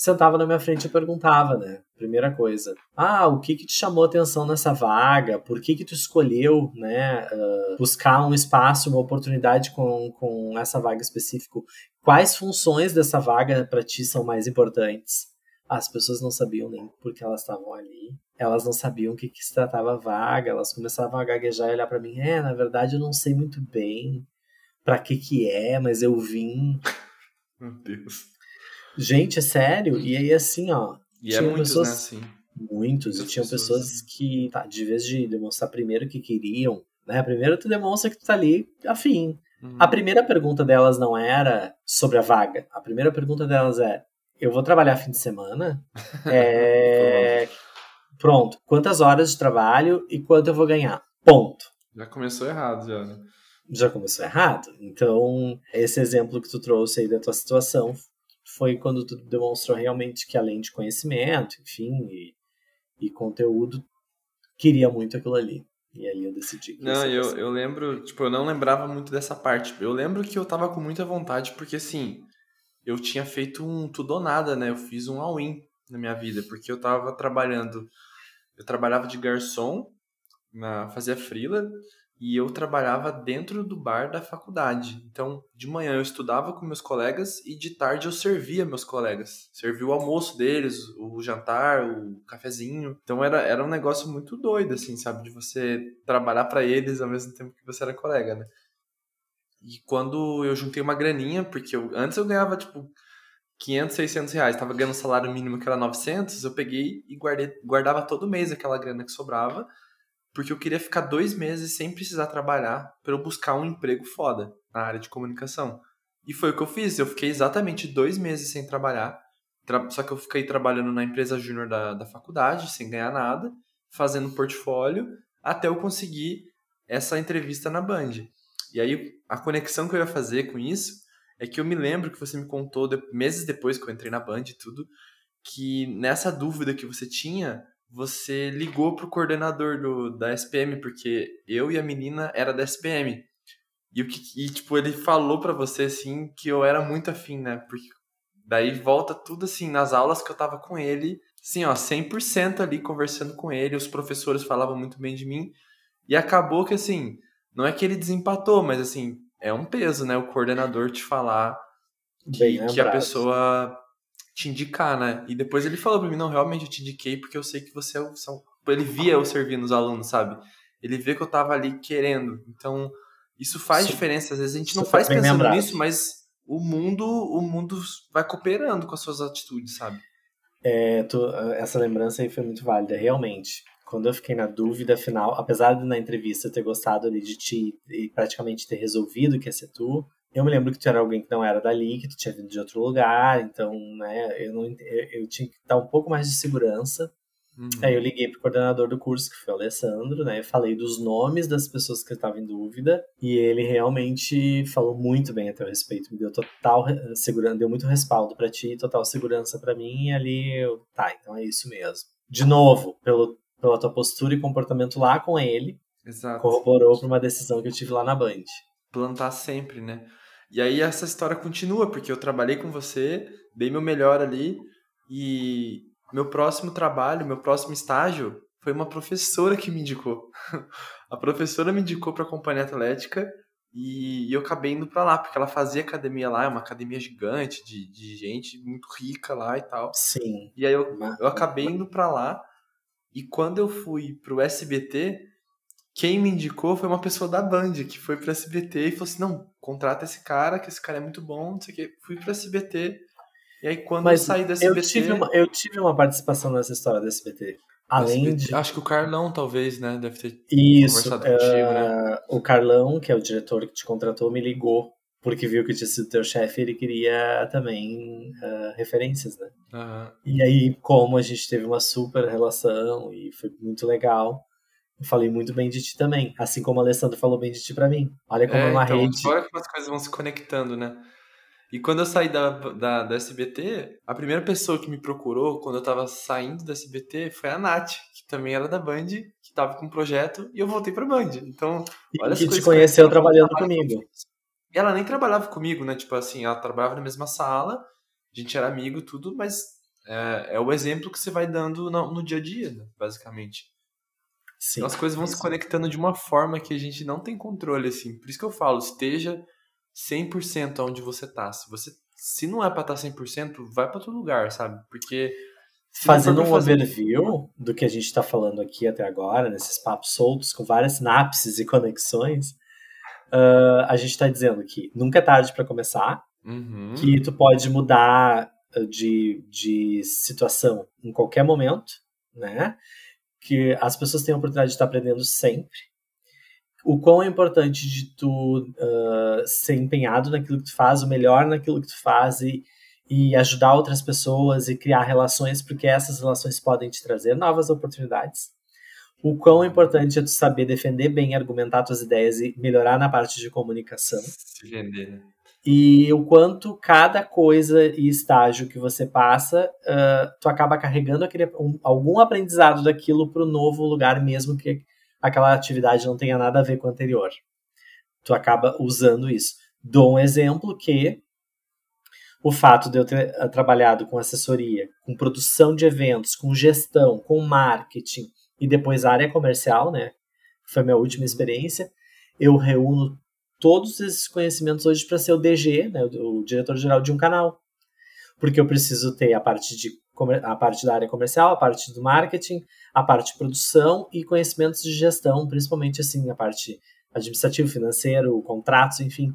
sentava na minha frente e perguntava, né? Primeira coisa. Ah, o que que te chamou atenção nessa vaga? Por que que tu escolheu, né, uh, buscar um espaço, uma oportunidade com, com essa vaga específica? Quais funções dessa vaga para ti são mais importantes? As pessoas não sabiam nem porque elas estavam ali. Elas não sabiam o que, que se tratava a vaga. Elas começavam a gaguejar e olhar para mim. É, na verdade eu não sei muito bem para que que é, mas eu vim. Meu Deus. Gente, é sério? E aí, assim, ó. E é muitos, pessoas, né, assim. Muitos. e tinham pessoas, pessoas que, tá, de vez de demonstrar primeiro que queriam, né? Primeiro tu demonstra que tu tá ali afim. Uhum. A primeira pergunta delas não era sobre a vaga. A primeira pergunta delas é: eu vou trabalhar fim de semana? <laughs> É... Pronto. Quantas horas de trabalho e quanto eu vou ganhar? Ponto. Já começou errado, já, né? Já começou errado. Então, esse exemplo que tu trouxe aí da tua situação foi quando tu demonstrou realmente que além de conhecimento, enfim, e, e conteúdo, queria muito aquilo ali. E aí eu decidi. Não, eu, eu lembro, tipo, eu não lembrava muito dessa parte. Eu lembro que eu tava com muita vontade, porque assim, eu tinha feito um tudo ou nada, né? Eu fiz um all-in na minha vida, porque eu tava trabalhando, eu trabalhava de garçom, na, fazia frila, e eu trabalhava dentro do bar da faculdade. Então, de manhã eu estudava com meus colegas e de tarde eu servia meus colegas. Servia o almoço deles, o jantar, o cafezinho. Então era, era um negócio muito doido, assim, sabe? De você trabalhar para eles ao mesmo tempo que você era colega, né? E quando eu juntei uma graninha, porque eu, antes eu ganhava, tipo, 500, 600 reais, tava ganhando um salário mínimo que era 900, eu peguei e guardei, guardava todo mês aquela grana que sobrava porque eu queria ficar dois meses sem precisar trabalhar para eu buscar um emprego foda na área de comunicação. E foi o que eu fiz. Eu fiquei exatamente dois meses sem trabalhar. Só que eu fiquei trabalhando na empresa júnior da, da faculdade, sem ganhar nada, fazendo portfólio, até eu conseguir essa entrevista na Band. E aí, a conexão que eu ia fazer com isso é que eu me lembro que você me contou, meses depois que eu entrei na Band e tudo, que nessa dúvida que você tinha, você ligou pro coordenador do, da SPM, porque eu e a menina era da SPM. E, o que, e tipo, ele falou para você, assim, que eu era muito afim, né? Porque daí volta tudo, assim, nas aulas que eu tava com ele, assim, ó, 100% ali conversando com ele, os professores falavam muito bem de mim. E acabou que, assim, não é que ele desempatou, mas, assim, é um peso, né? O coordenador te falar que, que a pessoa te indicar, né? E depois ele falou pra mim, não, realmente eu te indiquei porque eu sei que você é o... São... Ele via eu servindo os alunos, sabe? Ele vê que eu tava ali querendo. Então, isso faz Sim. diferença. Às vezes a gente não faz pensando lembrado. nisso, mas o mundo, o mundo vai cooperando com as suas atitudes, sabe? É, tu, essa lembrança aí foi muito válida, realmente. Quando eu fiquei na dúvida final, apesar de na entrevista eu ter gostado ali de ti e praticamente ter resolvido que ia ser tu, eu me lembro que tu era alguém que não era dali, que tu tinha vindo de outro lugar, então, né, eu, não, eu, eu tinha que dar um pouco mais de segurança. Uhum. Aí eu liguei pro coordenador do curso, que foi o Alessandro, né, falei dos nomes das pessoas que estavam em dúvida, e ele realmente falou muito bem a teu respeito, me deu total segurança, deu muito respaldo para ti, total segurança para mim, e ali eu, tá, então é isso mesmo. De novo, pelo, pela tua postura e comportamento lá com ele, Exato. corroborou para uma decisão que eu tive lá na Band. Plantar sempre, né? E aí essa história continua, porque eu trabalhei com você, dei meu melhor ali, e meu próximo trabalho, meu próximo estágio foi uma professora que me indicou. <laughs> a professora me indicou para a companhia atlética e, eu acabei indo para lá, porque ela fazia academia lá, é uma academia gigante de, de gente muito rica lá e tal. Sim. E aí eu, eu acabei indo para lá e quando eu fui pro SBT, quem me indicou foi uma pessoa da Band, que foi pro SBT e falou assim: não, contrata esse cara, que esse cara é muito bom, não sei o quê. Fui pro SBT. E aí, quando Mas eu saí do SBT. Eu tive, uma, eu tive uma participação nessa história do SBT. Além SBT, de... Acho que o Carlão, talvez, né? Deve ter Isso, conversado contigo, uh, né? O Carlão, que é o diretor que te contratou, me ligou. Porque viu que eu tinha sido teu chefe, ele queria também uh, referências, né? Uhum. E aí, como a gente teve uma super relação e foi muito legal, eu falei muito bem de ti também. Assim como o Alessandro falou bem de ti pra mim. Olha como é, é uma então, rede. Olha como as coisas vão se conectando, né? E quando eu saí da, da, da, SBT, a primeira pessoa que me procurou quando eu tava saindo da SBT foi a Nath, que também era da Band, que tava com um projeto, e eu voltei pra Band. Então, olha e que te conheceu que trabalhando comigo. E ela nem trabalhava comigo, né? Tipo assim, ela trabalhava na mesma sala, a gente era amigo tudo, mas é, é o exemplo que você vai dando no, no dia a dia, né? basicamente. Sim, então as coisas vão se conectando de uma forma que a gente não tem controle, assim. Por isso que eu falo, esteja 100% onde você tá. Se você se não é para estar 100%, vai para outro lugar, sabe? Porque fazendo um fazer... overview do que a gente está falando aqui até agora, nesses papos soltos com várias sinapses e conexões, uh, a gente está dizendo que nunca é tarde para começar, uhum. que tu pode mudar de, de situação em qualquer momento, né? Que as pessoas têm a oportunidade de estar aprendendo sempre o quão é importante de tu uh, ser empenhado naquilo que tu faz, o melhor naquilo que tu faz e, e ajudar outras pessoas e criar relações, porque essas relações podem te trazer novas oportunidades. O quão importante é tu saber defender bem, argumentar tuas ideias e melhorar na parte de comunicação. Se vender. E o quanto cada coisa e estágio que você passa, uh, tu acaba carregando aquele, um, algum aprendizado daquilo para o novo lugar, mesmo que aquela atividade não tenha nada a ver com a anterior. Tu acaba usando isso. Dou um exemplo que o fato de eu ter eh, trabalhado com assessoria, com produção de eventos, com gestão, com marketing e depois área comercial, né? Foi minha última experiência. Eu reúno todos esses conhecimentos hoje para ser o DG, né, o diretor-geral de um canal. Porque eu preciso ter a parte, de, a parte da área comercial, a parte do marketing, a parte de produção e conhecimentos de gestão, principalmente assim, a parte administrativo, financeiro, contratos, enfim.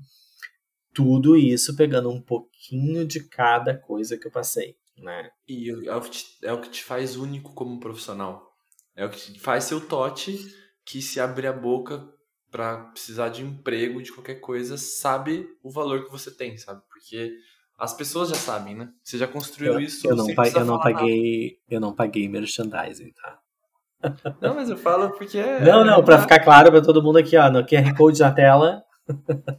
Tudo isso pegando um pouquinho de cada coisa que eu passei, né? E é o que te, é o que te faz único como profissional. É o que te faz ser o Tote que se abrir a boca para precisar de emprego, de qualquer coisa, sabe o valor que você tem, sabe? Porque as pessoas já sabem, né? Você já construiu eu, isso. Eu não, pa eu não paguei, nada. eu não paguei merchandising, tá? Não, mas eu falo porque é. Não, não, pra ficar claro pra todo mundo aqui, ó, no QR Code na tela.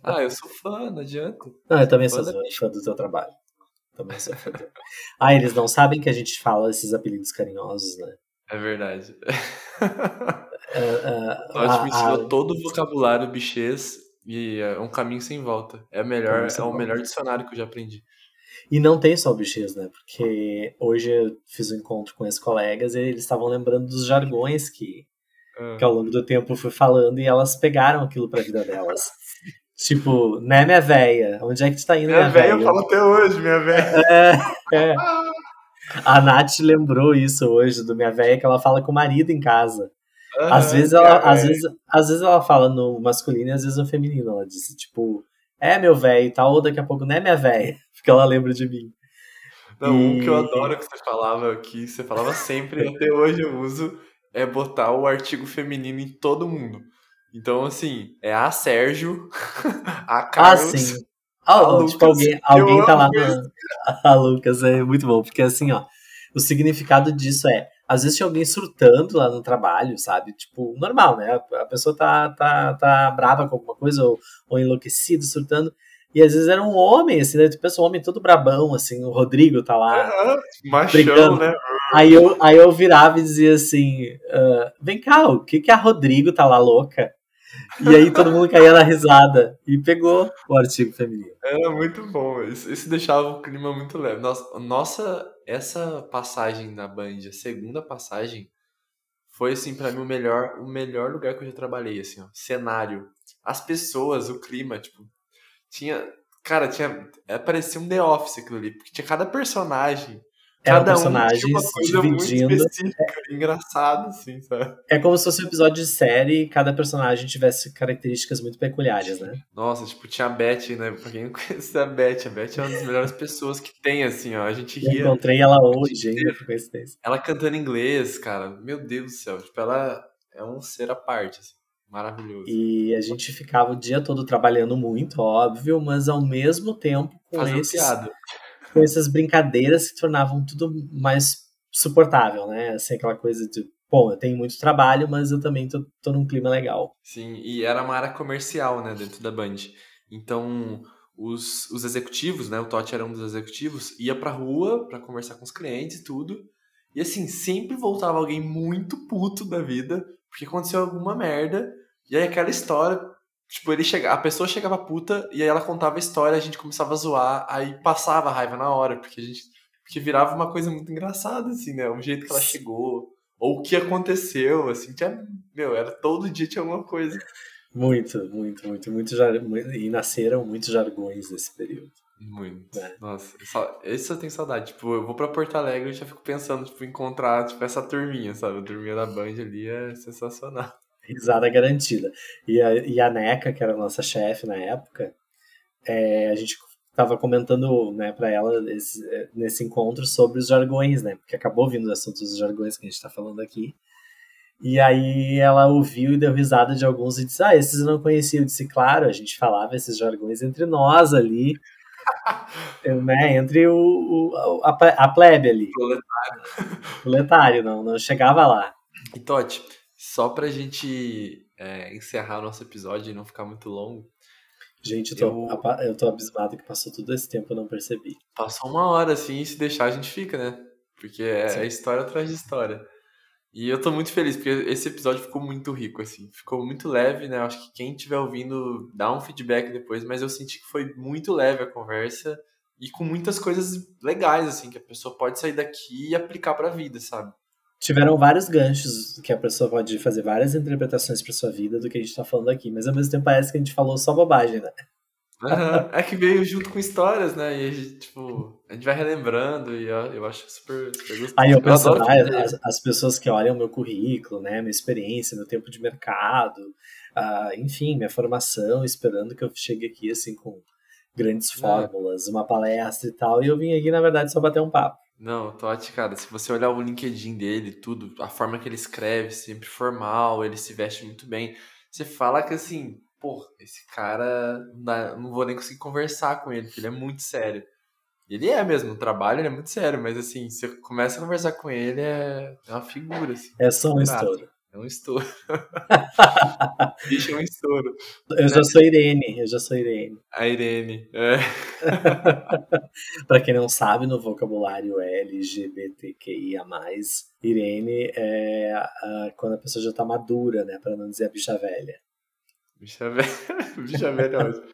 Ah, eu sou fã, não adianta. Não, eu também sou fã, fã do teu trabalho. Também sou fã. ah, eles não sabem que a gente fala esses apelidos carinhosos, né? É verdade. <laughs> Uh, uh, a, me ensinou todo o vocabulário bichês e é um caminho sem volta. É, melhor, é o melhor dicionário que eu já aprendi. E não tem só o bichês, né? Porque hoje eu fiz um encontro com esses colegas e eles estavam lembrando dos jargões que, ah. que ao longo do tempo eu fui falando e elas pegaram aquilo pra vida delas. <laughs> tipo, né, minha véia? Onde é que tu tá indo, minha, minha véia? Eu falo até hoje, minha véia. <laughs> É, é. <laughs> A Nath lembrou isso hoje, do minha véia, que ela fala com o marido em casa. Às, vezes ela, às, vezes, às vezes ela fala no masculino e às vezes no feminino. Ela disse, tipo, é meu velho e tal, ou daqui a pouco, né, minha véia? <laughs> Porque ela lembra de mim. Não, e... um que eu adoro que você falava aqui, você falava sempre, até hoje eu uso, é botar o artigo feminino em todo mundo. Então, assim, é a Sérgio, <laughs> a Carlos. Ah, sim. Ah, a Lucas, tipo, alguém, alguém tá lá na. <laughs> A Lucas, é muito bom, porque assim, ó, o significado disso é às vezes tinha alguém surtando lá no trabalho, sabe? Tipo, normal, né? A pessoa tá, tá, tá brava com alguma coisa ou, ou enlouquecido, surtando. E às vezes era um homem, assim, né? Tu pensa um homem todo brabão, assim, o Rodrigo tá lá. É, machão, brigando. né? Aí eu, aí eu virava e dizia assim: uh, vem cá, o que, que a Rodrigo tá lá louca? E aí todo mundo caía na risada e pegou o artigo feminino. Era muito bom, isso, isso deixava o clima muito leve. Nossa, nossa, essa passagem na Band, a segunda passagem, foi assim para mim o melhor, o melhor lugar que eu já trabalhei, assim, ó. Cenário, as pessoas, o clima, tipo, tinha, cara, tinha, é, parecia um The Office aquilo ali, porque tinha cada personagem eram personagens um dividindo. É, engraçado, assim, sabe? É como se fosse um episódio de série e cada personagem tivesse características muito peculiares, né? Nossa, tipo, tinha a Beth, né? Pra quem não <laughs> conhece a Beth, a Beth é uma das melhores pessoas que tem, assim, ó. A gente ria. Eu encontrei ela hoje, coincidência. Ela cantando inglês, cara. Meu Deus do céu. Tipo, ela é um ser à parte, assim. Maravilhoso. E a gente ficava o dia todo trabalhando muito, óbvio, mas ao mesmo tempo com Fazendo esses, piada com essas brincadeiras que tornavam tudo mais suportável, né? Assim, aquela coisa de, bom, eu tenho muito trabalho, mas eu também tô, tô num clima legal. Sim, e era uma área comercial, né, dentro da Band. Então, os, os executivos, né, o Totti era um dos executivos, ia pra rua pra conversar com os clientes e tudo. E assim, sempre voltava alguém muito puto da vida, porque aconteceu alguma merda. E aí aquela história Tipo, ele chega, a pessoa chegava puta e aí ela contava a história, a gente começava a zoar, aí passava a raiva na hora, porque a gente porque virava uma coisa muito engraçada assim, né? O jeito que ela chegou, ou o que aconteceu, assim, tinha, meu, era todo dia tinha alguma coisa. Muito, muito, muito, muito jar... e nasceram muitos jargões nesse período. Muito. É. Nossa, só, esse eu tenho saudade. Tipo, eu vou pra Porto Alegre e já fico pensando, tipo, encontrar, tipo, essa turminha, sabe? A turminha da Band ali é sensacional risada garantida. E a, e a NECA, que era a nossa chefe na época, é, a gente estava comentando né, para ela esse, é, nesse encontro sobre os jargões, né? Porque acabou vindo o assunto dos jargões que a gente está falando aqui. E aí ela ouviu e deu risada de alguns e disse: Ah, esses eu não conhecia. Eu disse: Claro, a gente falava esses jargões entre nós ali, <laughs> né? Entre o, o a, a plebe ali. Proletário. Proletário, não, não chegava lá. E Totti, só pra gente é, encerrar o nosso episódio e não ficar muito longo. Gente, eu tô, eu... eu tô abismado que passou todo esse tempo e eu não percebi. Passou uma hora, assim, e se deixar a gente fica, né? Porque é, é história atrás de história. E eu tô muito feliz, porque esse episódio ficou muito rico, assim. Ficou muito leve, né? Acho que quem estiver ouvindo dá um feedback depois, mas eu senti que foi muito leve a conversa e com muitas coisas legais, assim, que a pessoa pode sair daqui e aplicar pra vida, sabe? Tiveram vários ganchos que a pessoa pode fazer várias interpretações para sua vida do que a gente está falando aqui, mas ao mesmo tempo parece que a gente falou só bobagem, né? Uhum. É que veio junto com histórias, né? E a gente, tipo, a gente vai relembrando e eu, eu acho super, super gostoso. Aí eu penso, eu ah, as, as, pessoas que olham meu currículo, né? Minha experiência, meu tempo de mercado, uh, enfim, minha formação, esperando que eu chegue aqui, assim, com grandes é. fórmulas, é. uma palestra e tal, e eu vim aqui, na verdade, só bater um papo. Não, Totti, cara, se você olhar o LinkedIn dele, tudo, a forma que ele escreve, sempre formal, ele se veste muito bem, você fala que assim, pô, esse cara, não vou nem conseguir conversar com ele, porque ele é muito sério. Ele é mesmo, o trabalho ele é muito sério, mas assim, você começa a conversar com ele, é, é uma figura. Assim, é só um estouro. É um estouro. <laughs> Bicho é um estouro. Eu já sou Irene, eu já sou Irene. A Irene, é. <laughs> pra quem não sabe, no vocabulário LGBTQIA+, Irene é a, quando a pessoa já tá madura, né? Pra não dizer a bicha velha. Bicha velha, <laughs> bicha velha é ótimo.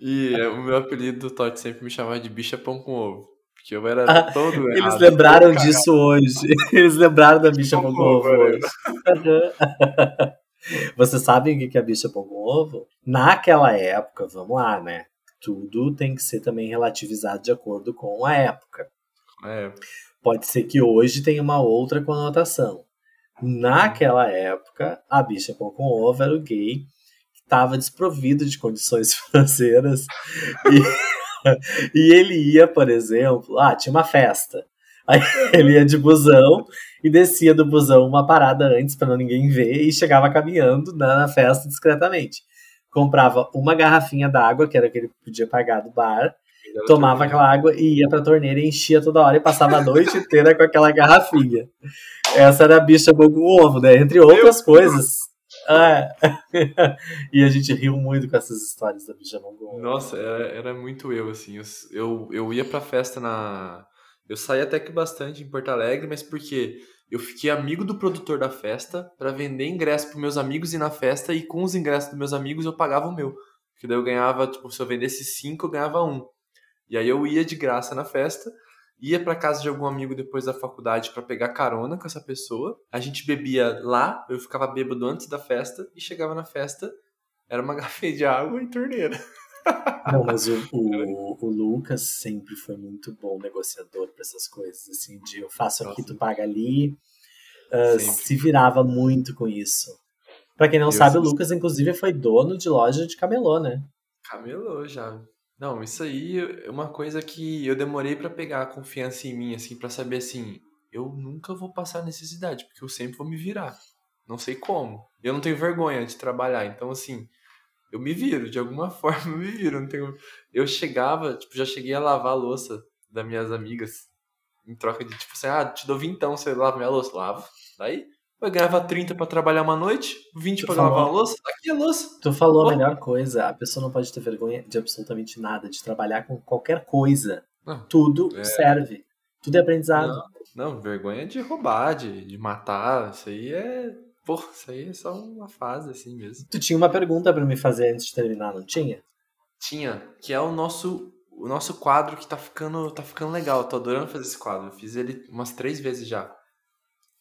E é, o meu apelido do Totti sempre me chamava de bicha pão com ovo. Porque eu era ah, todo Eles errado, lembraram disso hoje. <laughs> Eles lembraram da bicha pão com ovo hoje. <laughs> Vocês sabem o que é a bicha pão com ovo? Naquela época, vamos lá, né? Tudo tem que ser também relativizado de acordo com a época. É. Pode ser que hoje tenha uma outra conotação. Naquela época, a bicha pão com ovo era o gay que estava desprovido de condições <laughs> financeiras e <laughs> e ele ia, por exemplo, ah, tinha uma festa. Aí <laughs> ele ia de busão e descia do busão uma parada antes para ninguém ver e chegava caminhando na festa discretamente. Comprava uma garrafinha d'água, que era que ele podia pagar do bar, tomava aquela água e ia pra torneira e enchia toda hora e passava a noite inteira com aquela garrafinha. Essa era a bicha bogo ovo, né? Entre outras coisas. É. <laughs> e a gente riu muito com essas histórias da bicha mongol. Nossa, era, era muito eu, assim. Eu, eu ia pra festa na. Eu saí até que bastante em Porto Alegre, mas porque eu fiquei amigo do produtor da festa para vender ingresso pros meus amigos ir na festa e com os ingressos dos meus amigos eu pagava o meu. Porque daí eu ganhava, tipo, se eu vendesse cinco, eu ganhava um. E aí eu ia de graça na festa ia para casa de algum amigo depois da faculdade para pegar carona com essa pessoa. A gente bebia lá, eu ficava bêbado antes da festa e chegava na festa, era uma <laughs> garrafa de água e torneira. Não, mas o, <laughs> o, o, Lucas sempre foi muito bom negociador para essas coisas, assim, de eu faço aqui, tu paga ali. Uh, se virava muito com isso. Para quem não eu sabe, o Lucas, inclusive, foi dono de loja de camelô, né? Camelô já. Não, isso aí é uma coisa que eu demorei para pegar a confiança em mim, assim, para saber assim, eu nunca vou passar necessidade, porque eu sempre vou me virar. Não sei como. Eu não tenho vergonha de trabalhar, então assim, eu me viro, de alguma <laughs> forma eu me viro. Não tenho... Eu chegava, tipo, já cheguei a lavar a louça das minhas amigas em troca de, tipo assim, ah, te dou vintão, você lava minha louça. Lavo. Daí, eu ganhava 30 para trabalhar uma noite, 20 para lavar a louça, aqui é louça. Tu falou a melhor coisa, a pessoa não pode ter vergonha de absolutamente nada, de trabalhar com qualquer coisa. Não, Tudo é... serve. Tudo é aprendizado. Não, não, vergonha de roubar, de, de matar, isso aí é Pô, isso aí é só uma fase assim mesmo. Tu tinha uma pergunta para me fazer antes de terminar, não tinha? Tinha, que é o nosso o nosso quadro que tá ficando tá ficando legal. tô adorando fazer esse quadro. Eu fiz ele umas três vezes já.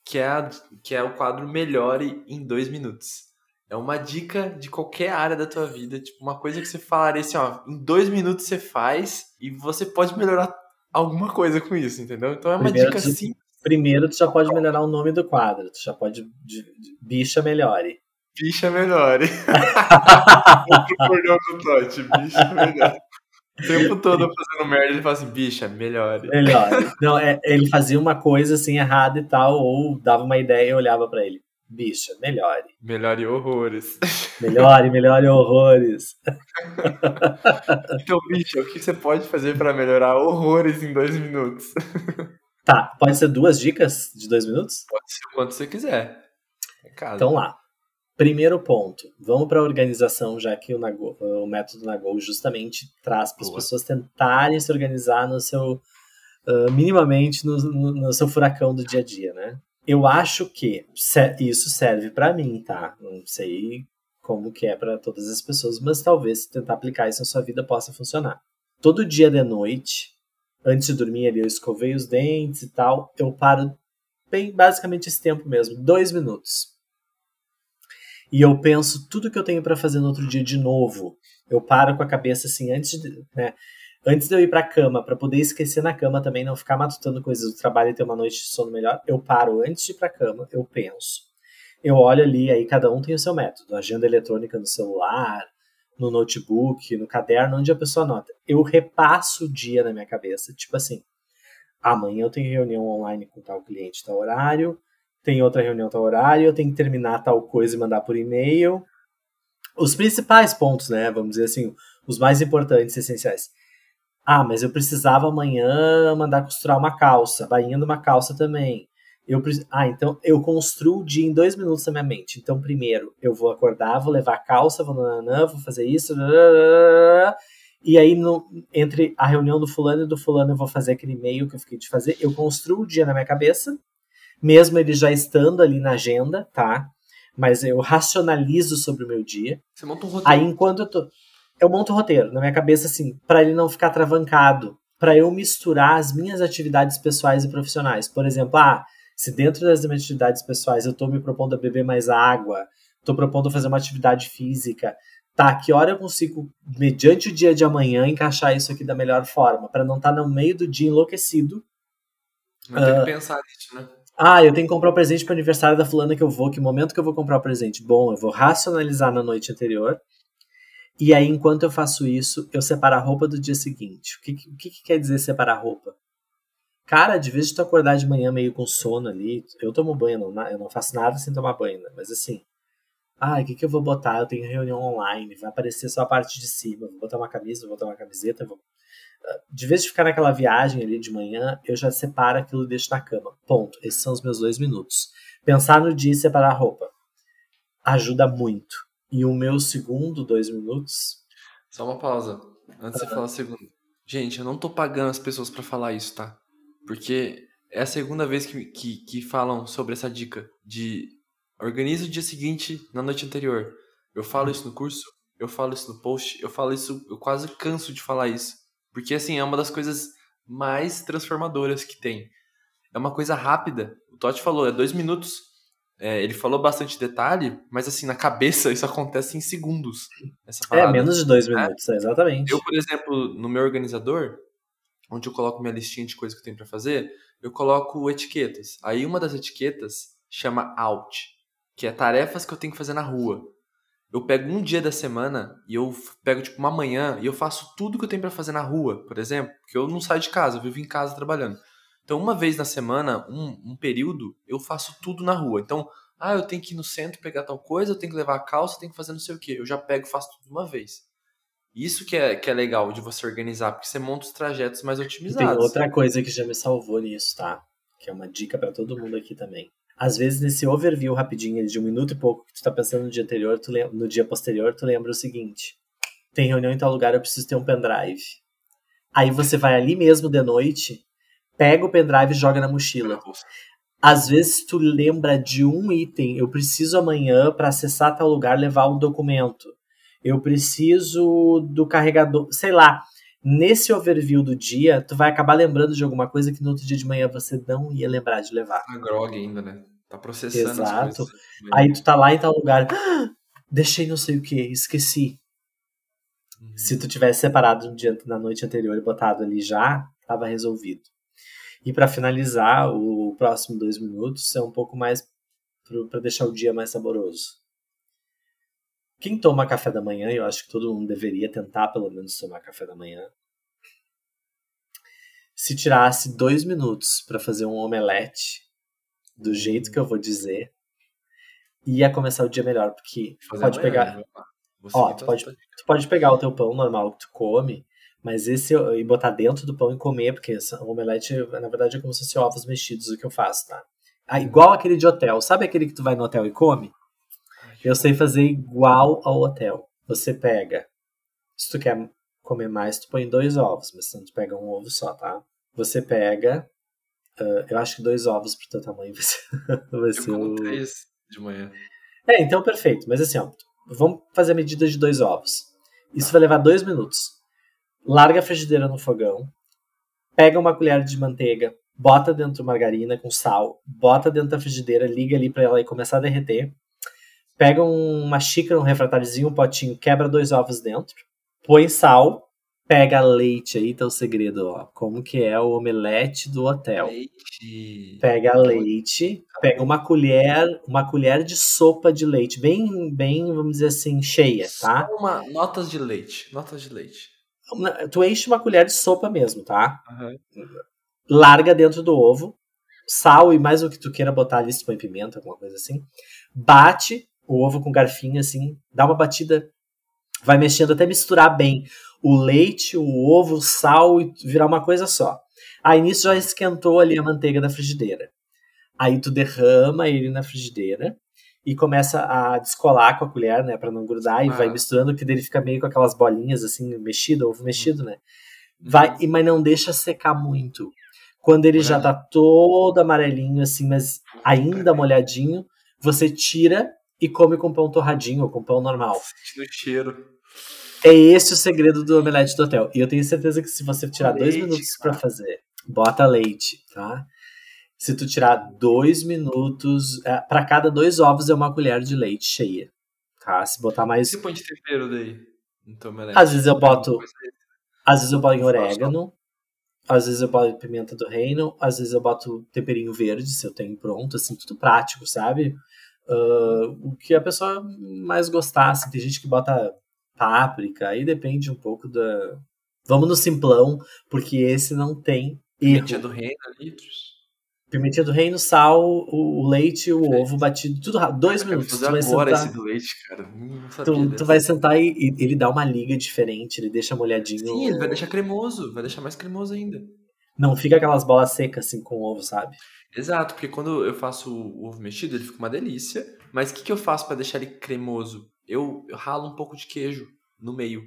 Que é, a, que é o quadro Melhore em dois minutos. É uma dica de qualquer área da tua vida, tipo uma coisa que você falaria assim, ó, em dois minutos você faz e você pode melhorar alguma coisa com isso, entendeu? Então é uma Primeiro dica simples Primeiro, tu já pode melhorar o nome do quadro. Tu já pode. De, de, bicha melhore. Bicha melhore. Concordou com o. Bicha melhore. O tempo todo fazendo merda, ele fala assim, bicha, melhore. Melhore. Não, é, ele fazia uma coisa assim errada e tal, ou dava uma ideia e olhava para ele. Bicha, melhore. Melhore horrores. Melhore, melhore horrores. <laughs> então, bicha, o que você pode fazer para melhorar horrores em dois minutos? Tá, pode ser duas dicas de dois minutos? Pode ser quanto você quiser. É então lá. Primeiro ponto, vamos para a organização, já que o, Nago, o método Nagol justamente traz para as pessoas tentarem se organizar no seu, uh, minimamente no, no, no, seu furacão do dia a dia, né? Eu acho que isso serve para mim, tá? Não sei como que é para todas as pessoas, mas talvez se tentar aplicar isso na sua vida possa funcionar. Todo dia de noite, antes de dormir ali, eu escovei os dentes e tal, eu paro bem basicamente esse tempo mesmo, dois minutos. E eu penso tudo que eu tenho para fazer no outro dia de novo. Eu paro com a cabeça assim antes de, né, antes de eu ir para cama, para poder esquecer na cama também, não ficar matutando coisas do trabalho e ter uma noite de sono melhor. Eu paro antes de ir para cama, eu penso. Eu olho ali, aí cada um tem o seu método, agenda eletrônica no celular, no notebook, no caderno, onde a pessoa anota. Eu repasso o dia na minha cabeça, tipo assim, amanhã eu tenho reunião online com tal cliente, tal horário, tem outra reunião tal horário, tenho que terminar tal coisa e mandar por e-mail. Os principais pontos, né, vamos dizer assim, os mais importantes, essenciais. Ah, mas eu precisava amanhã mandar costurar uma calça, bainha de uma calça também. Eu, ah, então eu construo o dia em dois minutos na minha mente. Então, primeiro, eu vou acordar, vou levar a calça, vou, nananã, vou fazer isso. E aí, no, entre a reunião do fulano e do fulano, eu vou fazer aquele e-mail que eu fiquei de fazer. Eu construo o dia na minha cabeça, mesmo ele já estando ali na agenda, tá? Mas eu racionalizo sobre o meu dia. Você monta um roteiro. Aí, enquanto eu tô. Eu monto o um roteiro na minha cabeça, assim, para ele não ficar travancado. para eu misturar as minhas atividades pessoais e profissionais. Por exemplo, ah se dentro das minhas atividades pessoais eu estou me propondo a beber mais água, estou propondo fazer uma atividade física, tá, que hora eu consigo, mediante o dia de amanhã, encaixar isso aqui da melhor forma, para não estar tá no meio do dia enlouquecido. Mas uh, tem que ah, pensar nisso, né? Ah, eu tenho que comprar o um presente para aniversário da fulana que eu vou, que momento que eu vou comprar o presente? Bom, eu vou racionalizar na noite anterior. E aí, enquanto eu faço isso, eu separo a roupa do dia seguinte. O que, que, que quer dizer separar a roupa? Cara, de vez de tu acordar de manhã meio com sono ali, eu tomo banho, não, eu não faço nada sem tomar banho, né? Mas assim, ah, o que, que eu vou botar? Eu tenho reunião online, vai aparecer só a parte de cima, vou botar uma camisa, vou botar uma camiseta, vou... Ah, de vez de ficar naquela viagem ali de manhã, eu já separo aquilo e deixo na cama. Ponto. Esses são os meus dois minutos. Pensar no dia e separar a roupa ajuda muito. E o meu segundo dois minutos. Só uma pausa. Antes de você falar o segundo. Gente, eu não tô pagando as pessoas para falar isso, tá? Porque é a segunda vez que, que, que falam sobre essa dica de organiza o dia seguinte na noite anterior. Eu falo isso no curso, eu falo isso no post, eu falo isso, eu quase canso de falar isso. Porque assim, é uma das coisas mais transformadoras que tem. É uma coisa rápida. O Totti falou, é dois minutos. É, ele falou bastante detalhe, mas assim, na cabeça <laughs> isso acontece em segundos. é, menos de dois minutos, é, exatamente. Eu, por exemplo, no meu organizador, onde eu coloco minha listinha de coisas que eu tenho para fazer, eu coloco etiquetas. Aí uma das etiquetas chama out, que é tarefas que eu tenho que fazer na rua. Eu pego um dia da semana e eu pego tipo uma manhã e eu faço tudo que eu tenho para fazer na rua, por exemplo, porque eu não saio de casa, eu vivo em casa trabalhando. Então, uma vez na semana, um, um período, eu faço tudo na rua. Então, ah, eu tenho que ir no centro pegar tal coisa, eu tenho que levar a calça, eu tenho que fazer não sei o que. Eu já pego e faço tudo de uma vez. Isso que é, que é legal de você organizar, porque você monta os trajetos mais otimizados. Tem outra coisa que já me salvou nisso, tá? Que é uma dica para todo mundo aqui também. Às vezes, nesse overview rapidinho, de um minuto e pouco, que tu tá pensando no dia anterior, tu lembra, no dia posterior, tu lembra o seguinte: tem reunião em tal lugar, eu preciso ter um pendrive. Aí você vai ali mesmo de noite, pega o pendrive e joga na mochila. Às vezes tu lembra de um item, eu preciso amanhã para acessar tal lugar levar um documento eu preciso do carregador, sei lá. Nesse overview do dia, tu vai acabar lembrando de alguma coisa que no outro dia de manhã você não ia lembrar de levar. A grog ainda, né? Tá processando Exato. Aí tu tá lá em tal lugar, ah, deixei não sei o que, esqueci. Uhum. Se tu tivesse separado no dia, na noite anterior e botado ali já, tava resolvido. E para finalizar, o próximo dois minutos é um pouco mais para deixar o dia mais saboroso. Quem toma café da manhã, eu acho que todo mundo deveria tentar pelo menos tomar café da manhã. Se tirasse dois minutos para fazer um omelete, do jeito que eu vou dizer, ia começar o dia melhor, porque fazer pode amanhã, pegar. Né? Ó, tu pode, tu pode pegar o teu pão normal que tu come, mas esse e botar dentro do pão e comer, porque o omelete, na verdade, é como se fosse ovos mexidos o que eu faço, tá? Ah, igual aquele de hotel. Sabe aquele que tu vai no hotel e come? Eu sei fazer igual ao hotel. Você pega, se tu quer comer mais, tu põe dois ovos, mas não tu pega um ovo só, tá? Você pega, uh, eu acho que dois ovos pro teu tamanho <laughs> vai ser, vai ser eu o... três de manhã. É, então perfeito. Mas assim, ó, vamos fazer a medida de dois ovos. Isso vai levar dois minutos. Larga a frigideira no fogão, pega uma colher de manteiga, bota dentro margarina com sal, bota dentro da frigideira, liga ali para ela começar a derreter pega uma xícara, um refratáriozinho, um potinho, quebra dois ovos dentro, põe sal, pega leite, aí tá o segredo, ó. Como que é o omelete do hotel. Leite. Pega leite, pega uma colher, uma colher de sopa de leite, bem, bem, vamos dizer assim, cheia, tá? Uma, notas de leite, notas de leite. Tu enche uma colher de sopa mesmo, tá? Uhum. Larga dentro do ovo, sal e mais o que tu queira botar ali, se põe pimenta, alguma coisa assim. Bate, o ovo com garfinho, assim, dá uma batida, vai mexendo até misturar bem o leite, o ovo, o sal e virar uma coisa só. Aí nisso já esquentou ali a manteiga da frigideira. Aí tu derrama ele na frigideira e começa a descolar com a colher, né, para não grudar e ah. vai misturando que dele fica meio com aquelas bolinhas assim, mexido, ovo mexido, né? Vai, uhum. mas não deixa secar muito. Quando ele já tá todo amarelinho assim, mas ainda molhadinho, você tira e come com pão torradinho ou com pão normal. Sentindo cheiro. É esse o segredo do omelete do hotel. E eu tenho certeza que se você tirar leite, dois minutos para fazer, bota leite, tá? Se tu tirar dois minutos, é, para cada dois ovos é uma colher de leite cheia, tá? Se botar mais. Você põe de tempero daí? Então, às vezes eu boto, às vezes eu boto em orégano, às vezes eu boto pimenta do reino, às vezes eu boto temperinho verde, se eu tenho pronto, assim, tudo prático, sabe? Uh, o que a pessoa mais gostasse. Tem gente que bota páprica, aí depende um pouco da. Vamos no simplão, porque esse não tem erro. Pimentinha do reino, litros. Pimentinha do reino, sal, o, o leite, o leite. ovo batido, tudo rápido. Dois minutos. Tu vai agora sentar, esse do leite, cara. Hum, tu, tu vai sentar e, e, ele dá uma liga diferente, ele deixa molhadinho. Sim, ele vai deixar cremoso, vai deixar mais cremoso ainda. Não fica aquelas bolas secas assim com ovo, sabe? Exato, porque quando eu faço o ovo mexido, ele fica uma delícia. Mas o que, que eu faço para deixar ele cremoso? Eu, eu ralo um pouco de queijo no meio.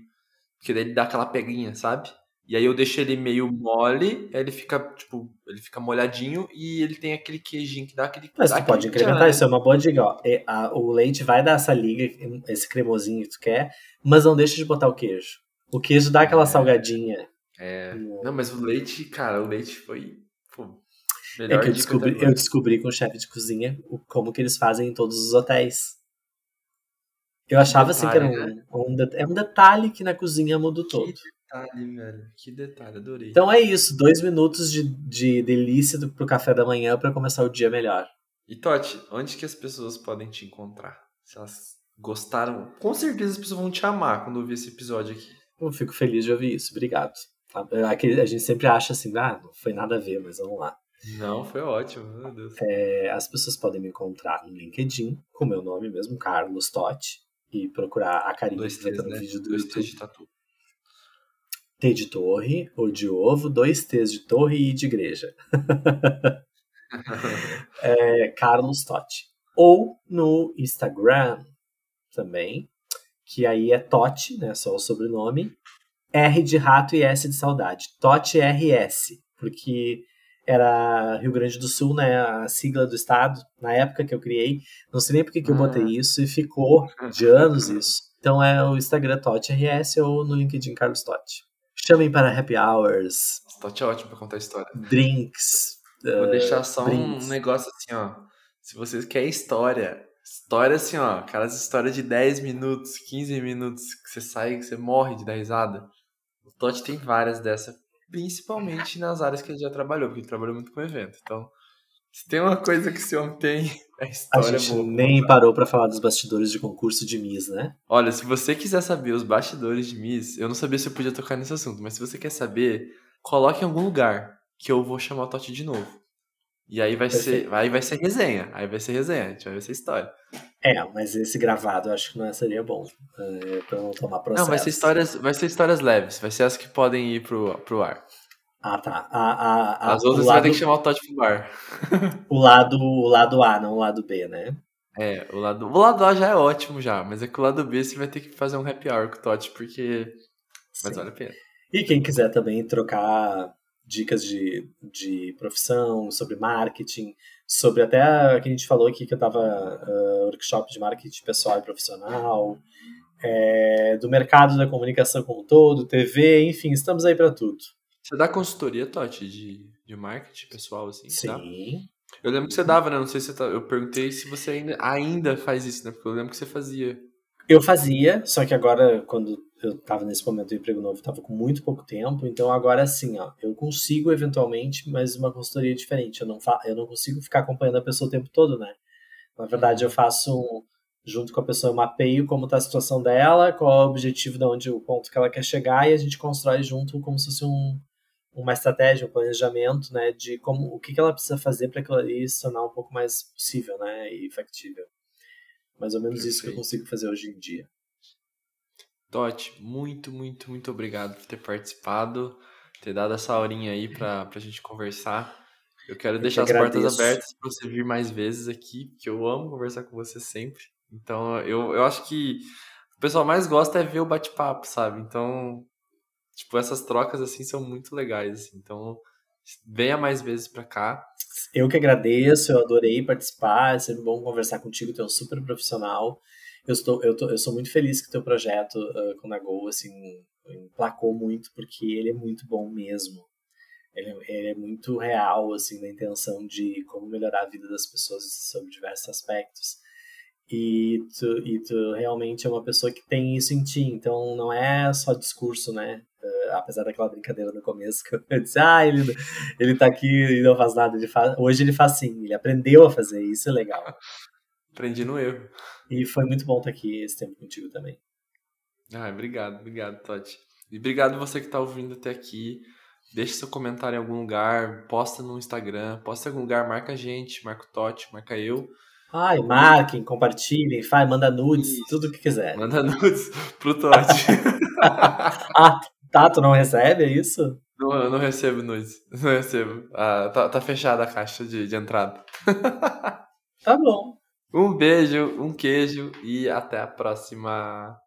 Porque daí ele dá aquela peguinha, sabe? E aí eu deixo ele meio mole, aí ele fica, tipo, ele fica molhadinho e ele tem aquele queijinho que dá aquele. Mas dá tu pode incrementar, isso é uma boa dica, ó. É, a, o leite vai dar essa liga, esse cremosinho que tu quer, mas não deixa de botar o queijo. O queijo dá aquela é. salgadinha É. Não, mas o leite, cara, o leite foi. Pô, é que eu descobri, eu descobri com o chefe de cozinha como que eles fazem em todos os hotéis. Eu achava detalhe, assim que era um, né? um, é um detalhe que na cozinha muda todo. Que detalhe, velho. Que detalhe, adorei. Então é isso, dois minutos de, de delícia do, pro café da manhã para começar o dia melhor. E Totti, onde que as pessoas podem te encontrar? Se elas gostaram, com certeza as pessoas vão te amar quando ouvir esse episódio aqui. Eu fico feliz de ouvir isso, obrigado. A gente sempre acha assim, ah, não foi nada a ver, mas vamos lá. Não, foi ótimo, meu Deus. É, as pessoas podem me encontrar no LinkedIn, com meu nome mesmo, Carlos Totti, e procurar a Karine dois estar no né? vídeo do dois YouTube. de tatu. T de torre, ou de ovo, dois T's de torre e de igreja. <laughs> é, Carlos Totti. Ou no Instagram também, que aí é Totti, né, só o sobrenome, R de rato e S de saudade. Totti RS, porque era Rio Grande do Sul, né, a sigla do estado, na época que eu criei. Não sei nem porque que eu botei ah. isso e ficou de anos isso. Então é o Instagram Totti RS ou no LinkedIn Carlos Totti. Chamem para happy hours. Totti é ótimo para contar história. Drinks. Vou uh, deixar só drinks. um negócio assim, ó. Se vocês querem história, história assim, ó, aquelas histórias de 10 minutos, 15 minutos, que você sai, que você morre de dar risada. O Totti tem várias dessas principalmente nas áreas que ele já trabalhou, porque ele trabalhou muito com evento. Então, se tem uma coisa que esse homem tem, é história A gente boa, nem parou para falar dos bastidores de concurso de Miss, né? Olha, se você quiser saber os bastidores de Miss, eu não sabia se eu podia tocar nesse assunto, mas se você quer saber, coloque em algum lugar que eu vou chamar o Totti de novo. E aí vai ser, aí vai ser resenha, aí vai ser resenha, a gente vai ver essa história. É, mas esse gravado eu acho que não seria bom, é, pra não tomar processo. Não, vai ser histórias, vai ser histórias leves, vai ser as que podem ir pro, pro ar. Ah, tá. A, a, a, as outras lado, vai ter que chamar o Todd pro bar. o lado, o lado A, não o lado B, né? É, o lado, o lado A já é ótimo já, mas é que o lado B você vai ter que fazer um happy hour com o Todd, porque... Sim. Mas vale a pena. E quem quiser também trocar dicas de, de profissão, sobre marketing, sobre até que a gente falou aqui que eu tava uh, workshop de marketing pessoal e profissional, é, do mercado da comunicação como um todo, TV, enfim, estamos aí para tudo. Você dá consultoria, Totti, de, de marketing pessoal, assim? Sim. Tá? Eu lembro que você dava, né? Não sei se você tá... Eu perguntei se você ainda, ainda faz isso, né? Porque eu lembro que você fazia. Eu fazia, só que agora, quando eu estava nesse momento do emprego novo, estava com muito pouco tempo, então agora sim, ó, eu consigo eventualmente, mas uma consultoria diferente. Eu não, fa eu não consigo ficar acompanhando a pessoa o tempo todo, né? Na verdade, eu faço um, junto com a pessoa, eu mapeio como está a situação dela, qual é o objetivo de onde o ponto que ela quer chegar, e a gente constrói junto como se fosse um, uma estratégia, um planejamento, né, de como o que, que ela precisa fazer para aquilo ali se tornar um pouco mais possível, né, e factível. Mais ou menos Perfeito. isso que eu consigo fazer hoje em dia. Dot, muito, muito, muito obrigado por ter participado, ter dado essa horinha aí para a gente conversar. Eu quero eu deixar que as portas abertas para você vir mais vezes aqui, porque eu amo conversar com você sempre. Então, eu, eu acho que o pessoal mais gosta é ver o bate-papo, sabe? Então, tipo, essas trocas assim são muito legais, assim. Então, venha mais vezes para cá. Eu que agradeço, eu adorei participar, é sempre bom conversar contigo, tu é um super profissional. Eu, estou, eu, tô, eu sou muito feliz que teu projeto uh, com a Go, assim, emplacou muito, porque ele é muito bom mesmo. Ele, ele, é muito real, assim, na intenção de como melhorar a vida das pessoas sobre diversos aspectos e tu, e tu realmente é uma pessoa que tem isso em ti, então não é só discurso, né? Uh, apesar daquela brincadeira no começo que eu disse, ah, ele, ele tá aqui e não faz nada, ele faz... hoje ele faz sim, ele aprendeu a fazer, isso é legal. Aprendi no erro. E foi muito bom estar aqui esse tempo contigo também. Ah, obrigado, obrigado, Todd. E obrigado você que está ouvindo até aqui. Deixe seu comentário em algum lugar, posta no Instagram, posta em algum lugar, marca a gente, marca o Totti, marca eu. Ai, marquem, compartilhem, faz, manda nudes, Isso. tudo o que quiser. Manda nudes pro Totti. <laughs> ah, tá, tu não recebe, é isso? Não, eu não recebo nudes. Não recebo. Ah, tá, tá fechada a caixa de, de entrada. <laughs> tá bom. Um beijo, um queijo e até a próxima.